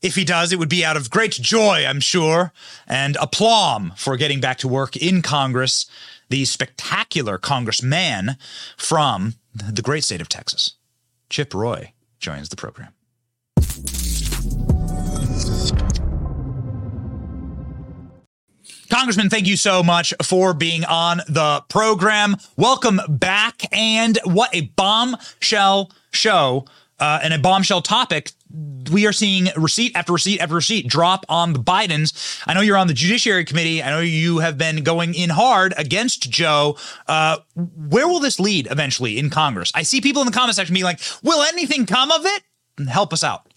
If he does, it would be out of great joy, I'm sure, and aplomb for getting back to work in Congress, the spectacular congressman from the great state of Texas. Chip Roy joins the program. Congressman, thank you so much for being on the program. Welcome back. And what a bombshell show uh, and a bombshell topic. We are seeing receipt after receipt after receipt drop on the Bidens. I know you're on the Judiciary Committee. I know you have been going in hard against Joe. Uh, where will this lead eventually in Congress? I see people in the comment section being like, will anything come of it? Help us out.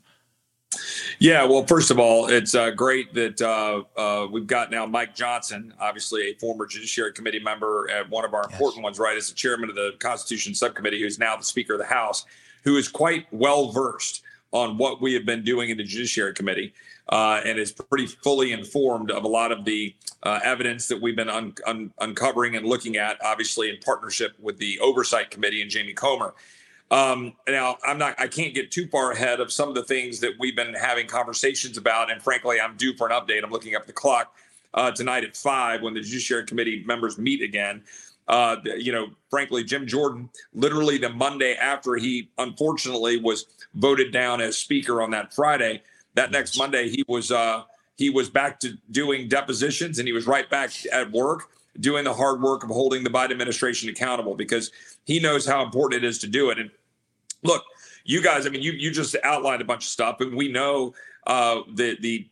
Yeah, well, first of all, it's uh, great that uh, uh, we've got now Mike Johnson, obviously a former Judiciary Committee member, and one of our yes. important ones, right, as the chairman of the Constitution Subcommittee, who's now the Speaker of the House, who is quite well versed on what we have been doing in the Judiciary Committee. Uh, and is pretty fully informed of a lot of the uh, evidence that we've been un- un- uncovering and looking at, obviously in partnership with the Oversight Committee and Jamie Comer. Um, now, I'm not, I can't get too far ahead of some of the things that we've been having conversations about. And frankly, I'm due for an update. I'm looking up the clock uh, tonight at five when the Judiciary Committee members meet again. Uh, you know, frankly, Jim Jordan, literally the Monday after he unfortunately was voted down as Speaker on that Friday, that next Monday he was uh, he was back to doing depositions and he was right back at work doing the hard work of holding the Biden administration accountable because he knows how important it is to do it. And look, you guys, I mean, you you just outlined a bunch of stuff, and we know uh, the the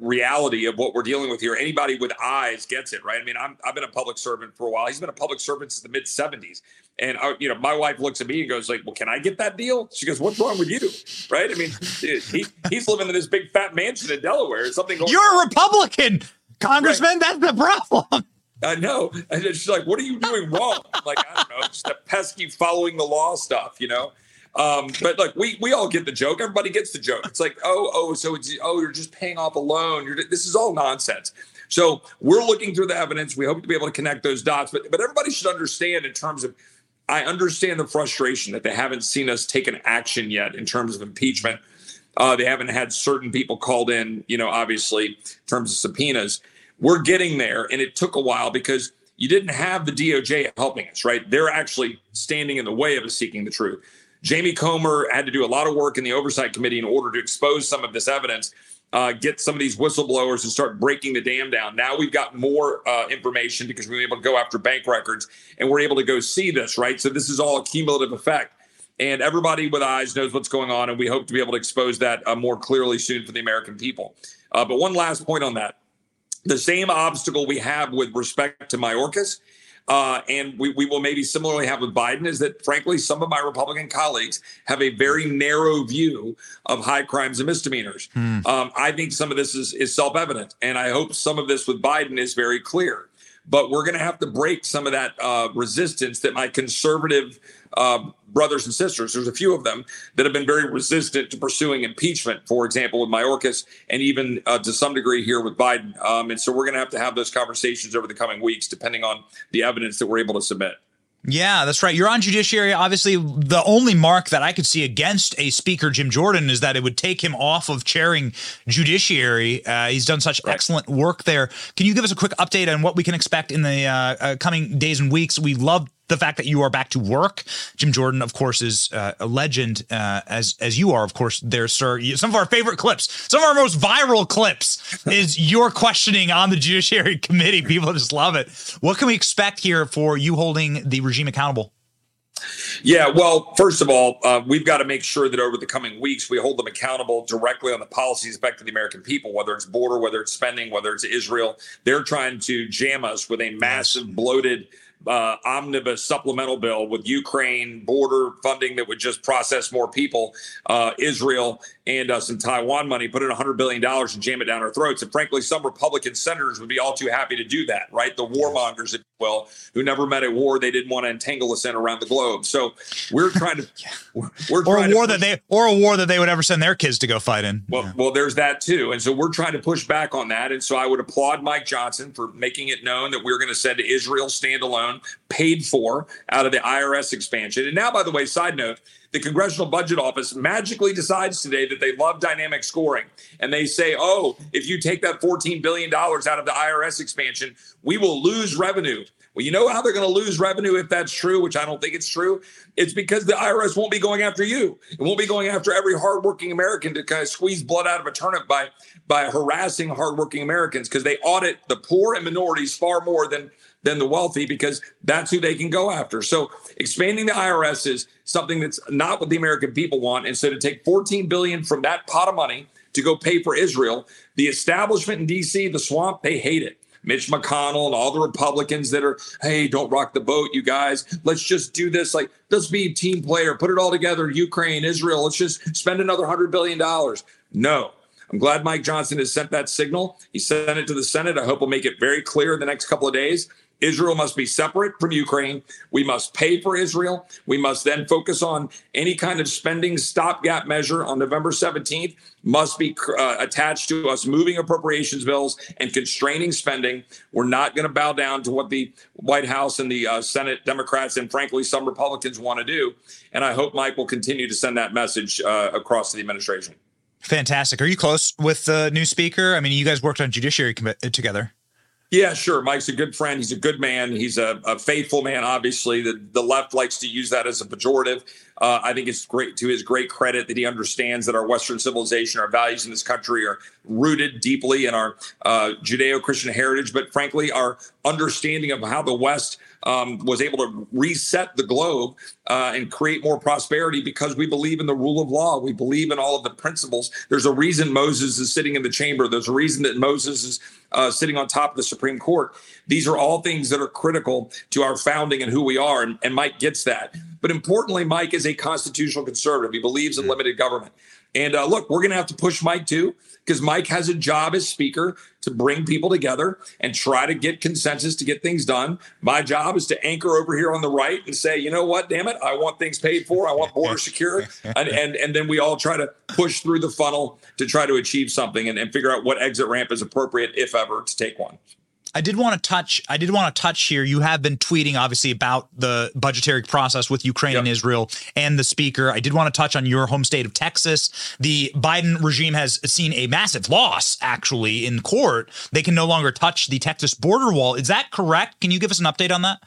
reality of what we're dealing with here. Anybody with eyes gets it, right? I mean, I'm, I've been a public servant for a while. He's been a public servant since the mid 70s. And, I, uh, you know, my wife looks at me and goes like, well, can I get that deal? She goes, what's wrong with you? Right. I mean, he, he's living in this big fat mansion in Delaware. Something going You're a Republican, Congressman. Right. That's the problem. I know. And she's like, what are you doing wrong? like, I don't know, just a pesky following the law stuff, you know? Um, but look, we we all get the joke. Everybody gets the joke. It's like, oh, oh, so it's oh, you're just paying off a loan. You're this is all nonsense. So we're looking through the evidence. We hope to be able to connect those dots. But but everybody should understand in terms of I understand the frustration that they haven't seen us take an action yet in terms of impeachment. Uh, they haven't had certain people called in, you know, obviously, in terms of subpoenas. We're getting there, and it took a while because you didn't have the DOJ helping us, right? They're actually standing in the way of us seeking the truth. Jamie Comer had to do a lot of work in the oversight committee in order to expose some of this evidence, uh, get some of these whistleblowers and start breaking the dam down. Now we've got more uh, information because we were able to go after bank records and we're able to go see this, right? So this is all a cumulative effect. And everybody with eyes knows what's going on, and we hope to be able to expose that uh, more clearly soon for the American people. Uh, but one last point on that the same obstacle we have with respect to Mayorkas uh, and we, we will maybe similarly have with Biden is that, frankly, some of my Republican colleagues have a very narrow view of high crimes and misdemeanors. Hmm. Um, I think some of this is, is self evident. And I hope some of this with Biden is very clear. But we're going to have to break some of that uh, resistance that my conservative uh, brothers and sisters. There's a few of them that have been very resistant to pursuing impeachment, for example, with Mayorkas, and even uh, to some degree here with Biden. Um, and so we're going to have to have those conversations over the coming weeks, depending on the evidence that we're able to submit. Yeah, that's right. You're on judiciary. Obviously, the only mark that I could see against a speaker, Jim Jordan, is that it would take him off of chairing judiciary. Uh, he's done such right. excellent work there. Can you give us a quick update on what we can expect in the uh, uh, coming days and weeks? We love the fact that you are back to work. Jim Jordan, of course, is uh, a legend, uh, as as you are, of course, there, sir. Some of our favorite clips, some of our most viral clips, is your questioning on the Judiciary Committee. People just love it. What can we expect here for you holding the regime accountable? Yeah, well, first of all, uh, we've got to make sure that over the coming weeks we hold them accountable directly on the policies affecting the American people, whether it's border, whether it's spending, whether it's Israel. They're trying to jam us with a massive, bloated uh, omnibus supplemental bill with Ukraine border funding that would just process more people, uh, Israel, and uh, some Taiwan money, put in $100 billion and jam it down our throats. And frankly, some Republican senators would be all too happy to do that, right? The warmongers, if you will, who never met a war they didn't want to entangle us in around the globe. So we're trying to, we're, we're or a war that they, or a war that they would ever send their kids to go fight in. Well, yeah. well, there's that too. And so we're trying to push back on that. And so I would applaud Mike Johnson for making it known that we're going to send Israel standalone, paid for out of the IRS expansion. And now, by the way, side note, the Congressional Budget Office magically decides today that they love dynamic scoring. And they say, oh, if you take that $14 billion out of the IRS expansion, we will lose revenue. Well, you know how they're going to lose revenue if that's true, which I don't think it's true? It's because the IRS won't be going after you. It won't be going after every hardworking American to kind of squeeze blood out of a turnip by by harassing hardworking Americans because they audit the poor and minorities far more than than the wealthy because that's who they can go after. So expanding the IRS is something that's not what the American people want. And so to take 14 billion from that pot of money to go pay for Israel, the establishment in DC, the swamp, they hate it. Mitch McConnell and all the Republicans that are, hey, don't rock the boat, you guys. Let's just do this. Like, let's be a team player, put it all together. Ukraine, Israel, let's just spend another $100 billion. No. I'm glad Mike Johnson has sent that signal. He sent it to the Senate. I hope we'll make it very clear in the next couple of days. Israel must be separate from Ukraine. We must pay for Israel. We must then focus on any kind of spending stopgap measure on November 17th must be uh, attached to us moving appropriations bills and constraining spending. We're not going to bow down to what the White House and the uh, Senate Democrats and frankly some Republicans want to do. And I hope Mike will continue to send that message uh, across to the administration. Fantastic. Are you close with the new speaker? I mean, you guys worked on judiciary com- together. Yeah, sure. Mike's a good friend. He's a good man. He's a, a faithful man. Obviously, the the left likes to use that as a pejorative. Uh, I think it's great to his great credit that he understands that our Western civilization, our values in this country are rooted deeply in our uh, Judeo Christian heritage, but frankly, our understanding of how the West um, was able to reset the globe uh, and create more prosperity because we believe in the rule of law. We believe in all of the principles. There's a reason Moses is sitting in the chamber. There's a reason that Moses is uh, sitting on top of the Supreme Court. These are all things that are critical to our founding and who we are. And, and Mike gets that. But importantly, Mike is a constitutional conservative. He believes in limited government. And uh, look, we're going to have to push Mike too, because Mike has a job as speaker to bring people together and try to get consensus to get things done. My job is to anchor over here on the right and say, you know what, damn it, I want things paid for, I want border secure, and, and and then we all try to push through the funnel to try to achieve something and, and figure out what exit ramp is appropriate, if ever, to take one. I did want to touch. I did want to touch here. You have been tweeting, obviously, about the budgetary process with Ukraine yep. and Israel and the speaker. I did want to touch on your home state of Texas. The Biden regime has seen a massive loss, actually, in court. They can no longer touch the Texas border wall. Is that correct? Can you give us an update on that?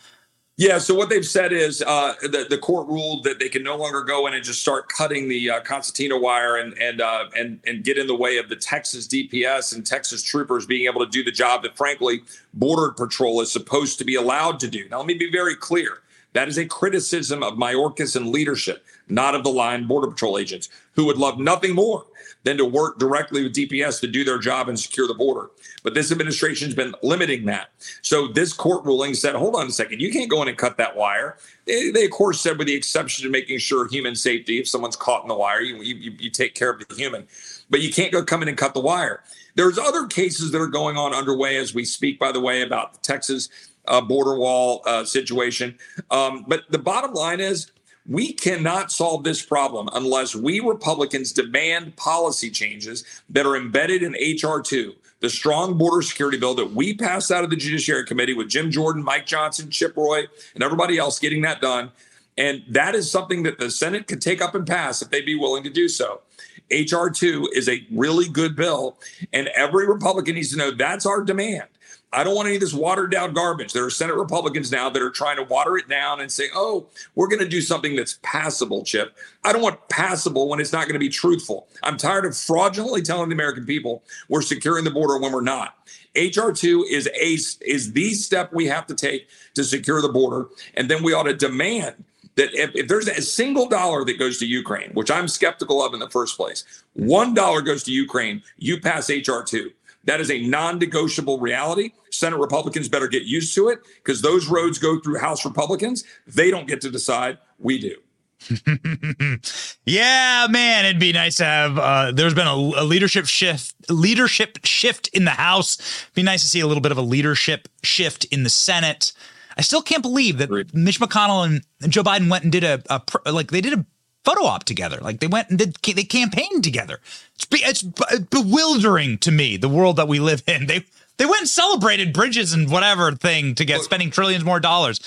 Yeah, so what they've said is uh, the the court ruled that they can no longer go in and just start cutting the uh, concertina wire and and uh, and and get in the way of the Texas DPS and Texas troopers being able to do the job that, frankly, Border Patrol is supposed to be allowed to do. Now, let me be very clear: that is a criticism of Mayorkas and leadership, not of the line Border Patrol agents, who would love nothing more than to work directly with DPS to do their job and secure the border. But this administration's been limiting that. So this court ruling said, hold on a second, you can't go in and cut that wire. They, they of course said, with the exception of making sure human safety, if someone's caught in the wire, you, you, you take care of the human, but you can't go come in and cut the wire. There's other cases that are going on underway as we speak, by the way, about the Texas uh, border wall uh, situation. Um, but the bottom line is, we cannot solve this problem unless we Republicans demand policy changes that are embedded in H.R. 2, the strong border security bill that we passed out of the Judiciary Committee with Jim Jordan, Mike Johnson, Chip Roy, and everybody else getting that done. And that is something that the Senate could take up and pass if they'd be willing to do so. H.R. 2 is a really good bill, and every Republican needs to know that's our demand. I don't want any of this watered down garbage. There are Senate Republicans now that are trying to water it down and say, oh, we're going to do something that's passable, Chip. I don't want passable when it's not going to be truthful. I'm tired of fraudulently telling the American people we're securing the border when we're not. HR 2 is a is the step we have to take to secure the border. And then we ought to demand that if, if, there's a single dollar that goes to Ukraine, which I'm skeptical of in the first place, one dollar goes to Ukraine, you pass HR 2. That is a non negotiable reality. Senate Republicans better get used to it because those roads go through House Republicans. They don't get to decide. We do. yeah, man, it'd be nice to have. Uh, there's been a, a, leadership shift, leadership shift in the House. It'd be nice to see a little bit of a leadership shift in the Senate. I still can't believe that Mitch McConnell and, Joe Biden went and did a, a like they did a photo op together. Like they went and did they campaigned together. It's it's bewildering to me the world that we live in. They they went and celebrated bridges and whatever thing to get spending trillions more dollars.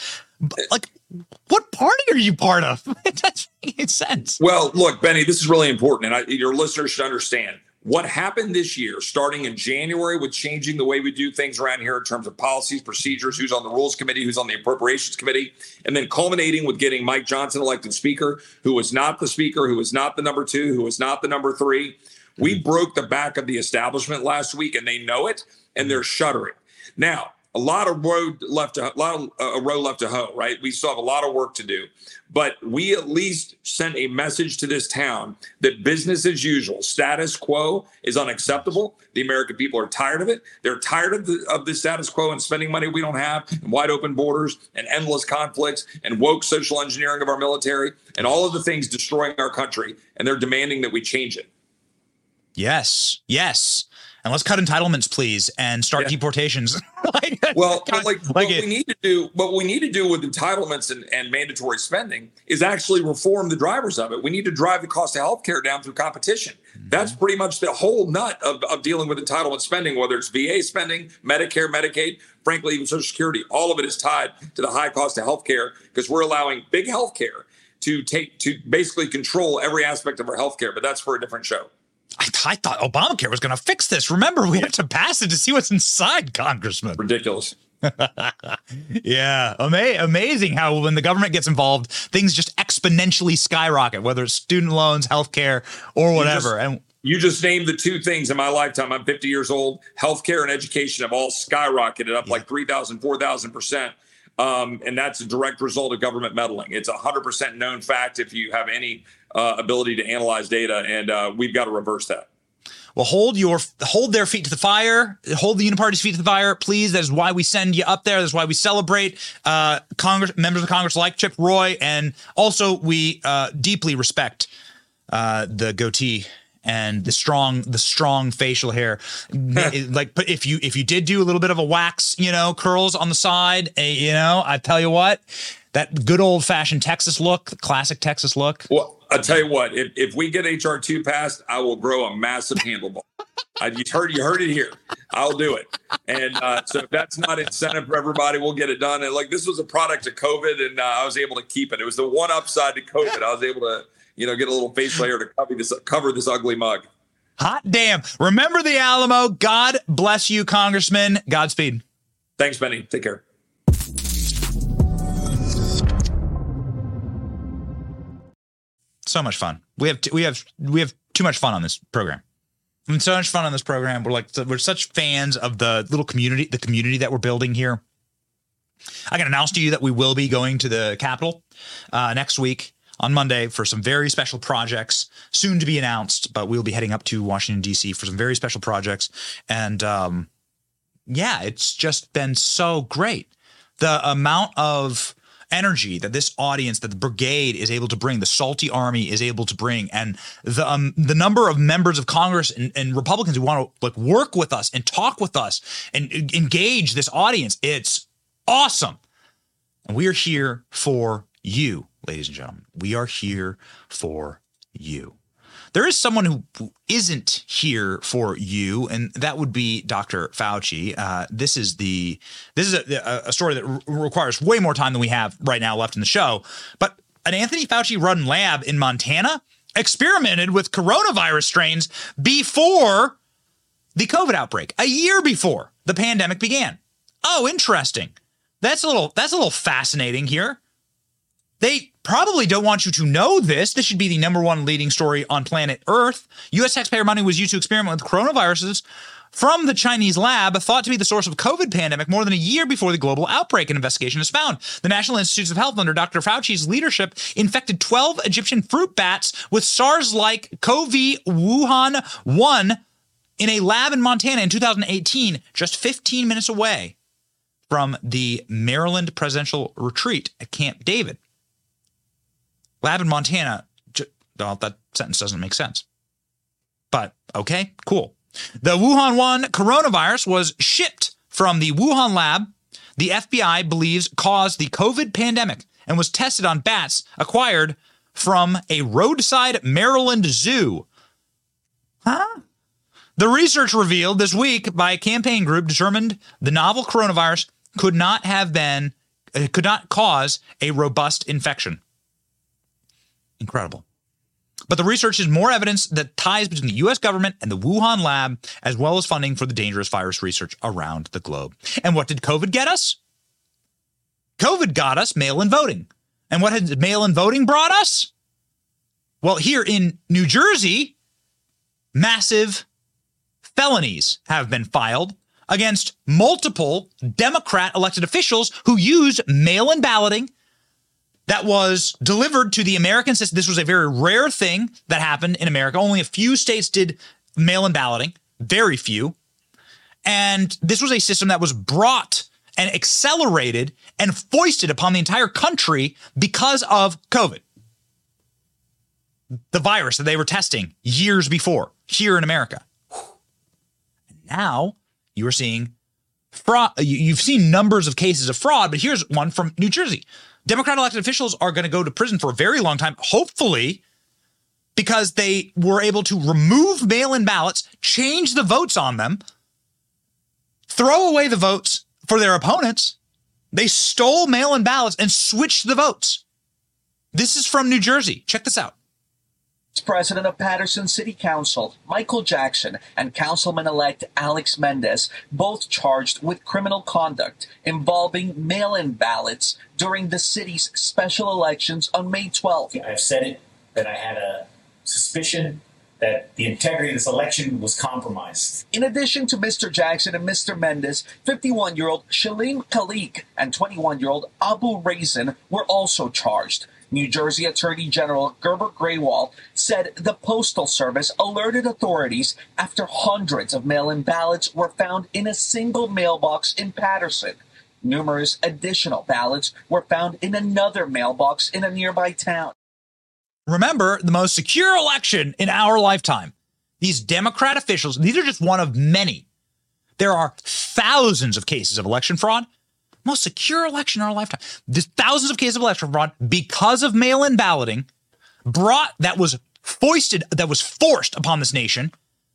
Eh. Like what party are you part of? it doesn't make sense. Well, look, Benny, this is really important, and I, your listeners should understand what happened this year, starting in January, with changing the way we do things around here in terms of policies, procedures, who's on the rules committee, who's on the appropriations committee, and then culminating with getting Mike Johnson elected speaker, who was not the speaker, who was not the number two, who was not the number three. We broke the back of the establishment last week, and they know it, and they're shuddering. Now, a lot of road left to a lot of uh, a road left to hoe, right? We still have a lot of work to do, but we at least sent a message to this town that business as usual, status quo is unacceptable. The American people are tired of it. They're tired of the of the status quo and spending money we don't have, and wide open borders, and endless conflicts, and woke social engineering of our military, and all of the things destroying our country. And they're demanding that we change it. Yes, yes. And let's cut entitlements, please, and start deportations. like, well, but like, like what it. we need to do, what we need to do with entitlements and, and mandatory spending is actually reform the drivers of it. We need to drive the cost of healthcare down through competition. Mm-hmm. That's pretty much the whole nut of, of dealing with entitlement spending, whether it's VA spending, Medicare, Medicaid, frankly, even Social Security. All of it is tied to the high cost of healthcare because we're allowing big healthcare to take to basically control every aspect of our healthcare. But that's for a different show. I, I thought Obamacare was going to fix this. Remember, we had to pass it to see what's inside, Congressman. Ridiculous. yeah, ama- amazing how when the government gets involved, things just exponentially skyrocket, whether it's student loans, healthcare, or whatever. just- and You just named the two things in my lifetime. I'm 50 years old. Healthcare and education have all skyrocketed up like 3,000, 4,000%. Um, and that's a direct result of government meddling. It's a 100% known fact if you have any uh, ability to analyze data. And uh, we've got to reverse that. Well, hold your hold their feet to the fire. Hold the Uniparty's feet to the fire, please. That is why we send you up there. That's why we celebrate uh, Congress members of Congress like Chip Roy, and also we uh, deeply respect uh, the goatee and the strong the strong facial hair. like, but if you if you did do a little bit of a wax, you know, curls on the side, eh, you know, I tell you what, that good old fashioned Texas look, the classic Texas look. Well, I'll tell you what, if, if we get HR two passed, I will grow a massive handlebar. I, you heard you heard it here. I'll do it. And uh, so if that's not incentive for everybody, we'll get it done. And like this was a product of COVID, and uh, I was able to keep it. It was the one upside to COVID. I was able to, you know, get a little face layer to cover this cover this ugly mug. Hot damn. Remember the Alamo. God bless you, Congressman. Godspeed. Thanks, Benny. Take care. So much fun. We have t- we have we have too much fun on this program. I mean, so much fun on this program. We're like we're such fans of the little community, the community that we're building here. I can announce to you that we will be going to the Capitol uh, next week on Monday for some very special projects, soon to be announced. But we'll be heading up to Washington D.C. for some very special projects, and um, yeah, it's just been so great. The amount of energy that this audience, that the brigade is able to bring, the salty army is able to bring, and the um, the number of members of Congress and, and Republicans who want to like work with us and talk with us and en- engage this audience, it's awesome. And we are here for you, ladies and gentlemen. We are here for you. There is someone who isn't here for you, and that would be Dr. Fauci. Uh, this is the this is a, a- a story that re- requires way more time than we have right now left in the show. But an Anthony Fauci run lab in Montana experimented with coronavirus strains before the COVID outbreak, a year before the pandemic began. Oh, interesting. That's a little that's a little fascinating here. They probably don't want you to know this. This should be the number one leading story on planet Earth. US taxpayer money was used to experiment with coronaviruses from the Chinese lab thought to be the source of COVID pandemic more than a year before the global outbreak. An investigation is found. The National Institutes of Health under Dr. Fauci's leadership infected 12 Egyptian fruit bats with SARS-like CoV Wuhan 1 in a lab in Montana in 2018, just 15 minutes away from the Maryland presidential retreat at Camp David. Lab in Montana. Well, that sentence doesn't make sense. But okay, cool. The Wuhan 1 coronavirus was shipped from the Wuhan lab the FBI believes caused the COVID pandemic and was tested on bats acquired from a roadside Maryland zoo. Huh? The research revealed this week by a campaign group determined the novel coronavirus could not have been, uh, could not cause a robust infection. Incredible. But the research is more evidence that ties between the US government and the Wuhan lab, as well as funding for the dangerous virus research around the globe. And what did COVID get us? COVID got us mail in voting. And what had mail in voting brought us? Well, here in New Jersey, massive felonies have been filed against multiple Democrat elected officials who used mail in balloting that was delivered to the American system. This was a very rare thing that happened in America. Only a few states did mail in balloting, very few. And this was a system that was brought and accelerated and foisted upon the entire country because of COVID. The virus that they were testing years before here in America. Now you are seeing fraud. You've seen numbers of cases of fraud, but here's one from New Jersey. Democrat elected officials are going to go to prison for a very long time, hopefully, because they were able to remove mail in ballots, change the votes on them, throw away the votes for their opponents. They stole mail in ballots and switched the votes. This is from New Jersey. Check this out. President of Paterson City Council, Michael Jackson, and Councilman elect Alex Mendez, both charged with criminal conduct involving mail in ballots during the city's special elections on May 12th. I've said it that I had a suspicion that the integrity of this election was compromised. In addition to Mr. Jackson and Mr. Mendez, 51 year old Shelim Khalique and 21 year old Abu Rayzen were also charged. New Jersey Attorney General Gurbir Grewal said the Postal Service alerted authorities after hundreds of mail in ballots were found in a single mailbox in Paterson. Numerous additional ballots were found in another mailbox in a nearby town. Remember, the most secure election in our lifetime. These Democrat officials, these are just one of many. There are thousands of cases of election fraud most secure election in our lifetime. There's thousands of cases of election fraud because of mail-in balloting brought that was foisted, that was forced upon this nation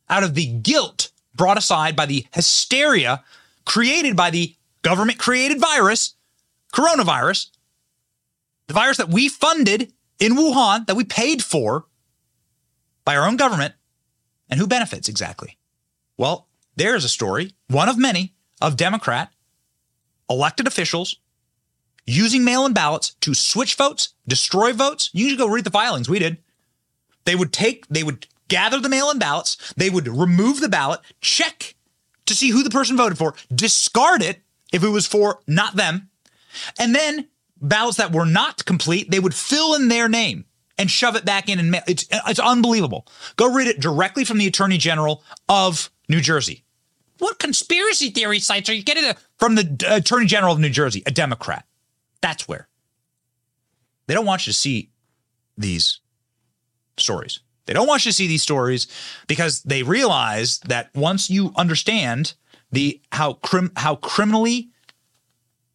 out of the guilt brought aside by the hysteria created by the government created virus, coronavirus, the virus that we funded in Wuhan, that we paid for by our own government. And who benefits exactly? Well, there's a story, one of many, of Democrat elected officials using mail in ballots to switch votes, destroy votes. You can go read the filings. We did. They would take, they would gather the mail in ballots, they would remove the ballot, check to see who the person voted for, discard it if it was for not them, and then ballots that were not complete, they would fill in their name and shove it back in and mail. It's, it's unbelievable. Go read it directly from the Attorney General of New Jersey. What conspiracy theory sites are you getting from the uh, Attorney General of New Jersey, a Democrat? That's where. They don't want you to see these stories. They don't want you to see these stories because they realize that once you understand the how crim, how criminally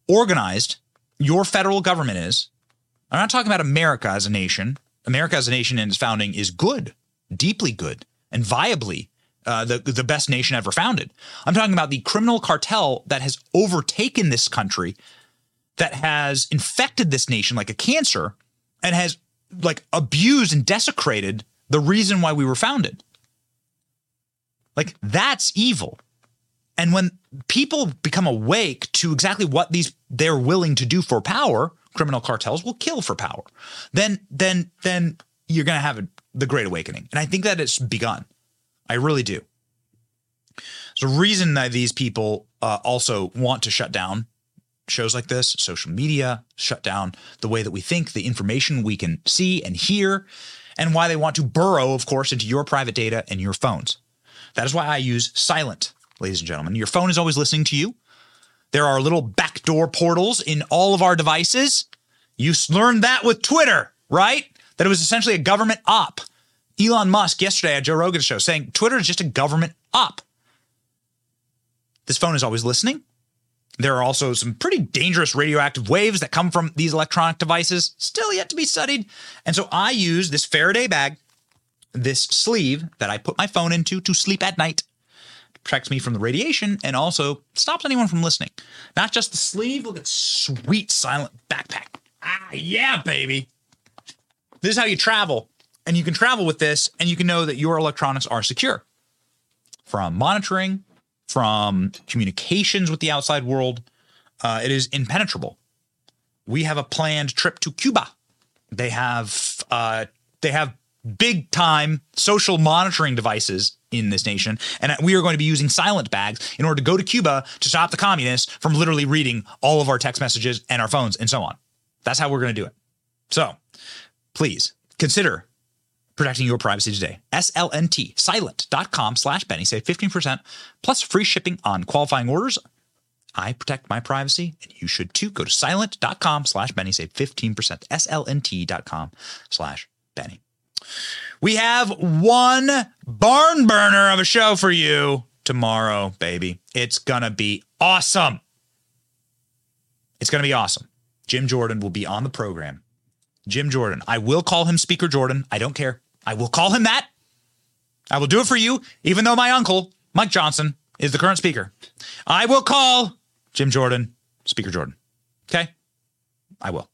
organized your federal government is, I'm not talking about America as a nation. America as a nation in its founding is good, deeply good, and viably uh, the the best nation ever founded. I'm talking about the criminal cartel that has overtaken this country, that has infected this nation like a cancer, and has like abused and desecrated the reason why we were founded. Like that's evil. And when people become awake to exactly what these they're willing to do for power, criminal cartels will kill for power. Then then then you're going to have a, the great awakening. And I think that it's begun. I really do. So, reason that these people uh, also want to shut down shows like this, social media, shut down the way that we think, the information we can see and hear, and why they want to burrow, of course, into your private data and your phones. That is why I use silent, ladies and gentlemen. Your phone is always listening to you. There are little backdoor portals in all of our devices. You learned that with Twitter, right? That it was essentially a government op. Elon Musk yesterday at Joe Rogan's show saying Twitter is just a government op. This phone is always listening. There are also some pretty dangerous radioactive waves that come from these electronic devices, still yet to be studied. And so I use this Faraday bag, this sleeve that I put my phone into to sleep at night. Protects me from the radiation and also stops anyone from listening. Not just the sleeve, look at sweet silent backpack. Ah, yeah, baby. This is how you travel. And you can travel with this and you can know that your electronics are secure from monitoring, from communications with the outside world. Uh, it is impenetrable. We have a planned trip to Cuba. They have uh, they have big time social monitoring devices in this nation. And we are going to be using silent bags in order to go to Cuba to stop the communists from literally reading all of our text messages and our phones and so on. That's how we're going to do it. So please consider protecting your privacy today. SLNT, silent.com slash Benny. Save 15% plus free shipping on qualifying orders. I protect my privacy and you should too. Go to silent.com slash Benny. Save 15%. SLNT.com slash Benny. We have one barn burner of a show for you tomorrow, baby. It's going to be awesome. It's going to be awesome. Jim Jordan will be on the program. Jim Jordan. I will call him Speaker Jordan. I don't care. I will call him that. I will do it for you, even though my uncle, Mike Johnson, is the current speaker. I will call Jim Jordan Speaker Jordan. Okay? I will.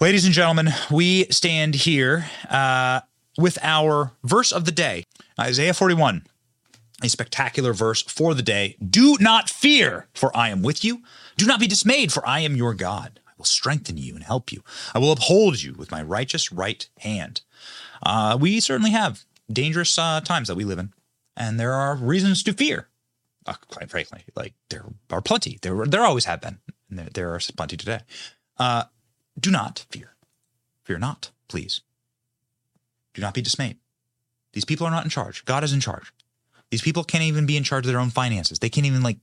Ladies and gentlemen, we stand here uh, with our verse of the day Isaiah 41, a spectacular verse for the day. Do not fear, for I am with you. Do not be dismayed, for I am your God. Will strengthen you and help you. I will uphold you with my righteous right hand. Uh, we certainly have dangerous uh, times that we live in, and there are reasons to fear. Uh, quite frankly, like there are plenty. There, there always have been, and there, there are plenty today. Uh, do not fear. Fear not, please. Do not be dismayed. These people are not in charge. God is in charge. These people can't even be in charge of their own finances. They can't even like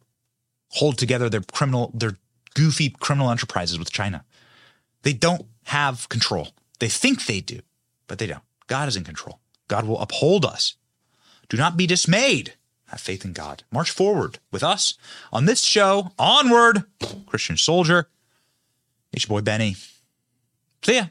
hold together their criminal, their goofy criminal enterprises with China. They don't have control. They think they do, but they don't. God is in control. God will uphold us. Do not be dismayed. Have faith in God. March forward with us on this show. Onward, Christian soldier. It's your boy Benny. See ya.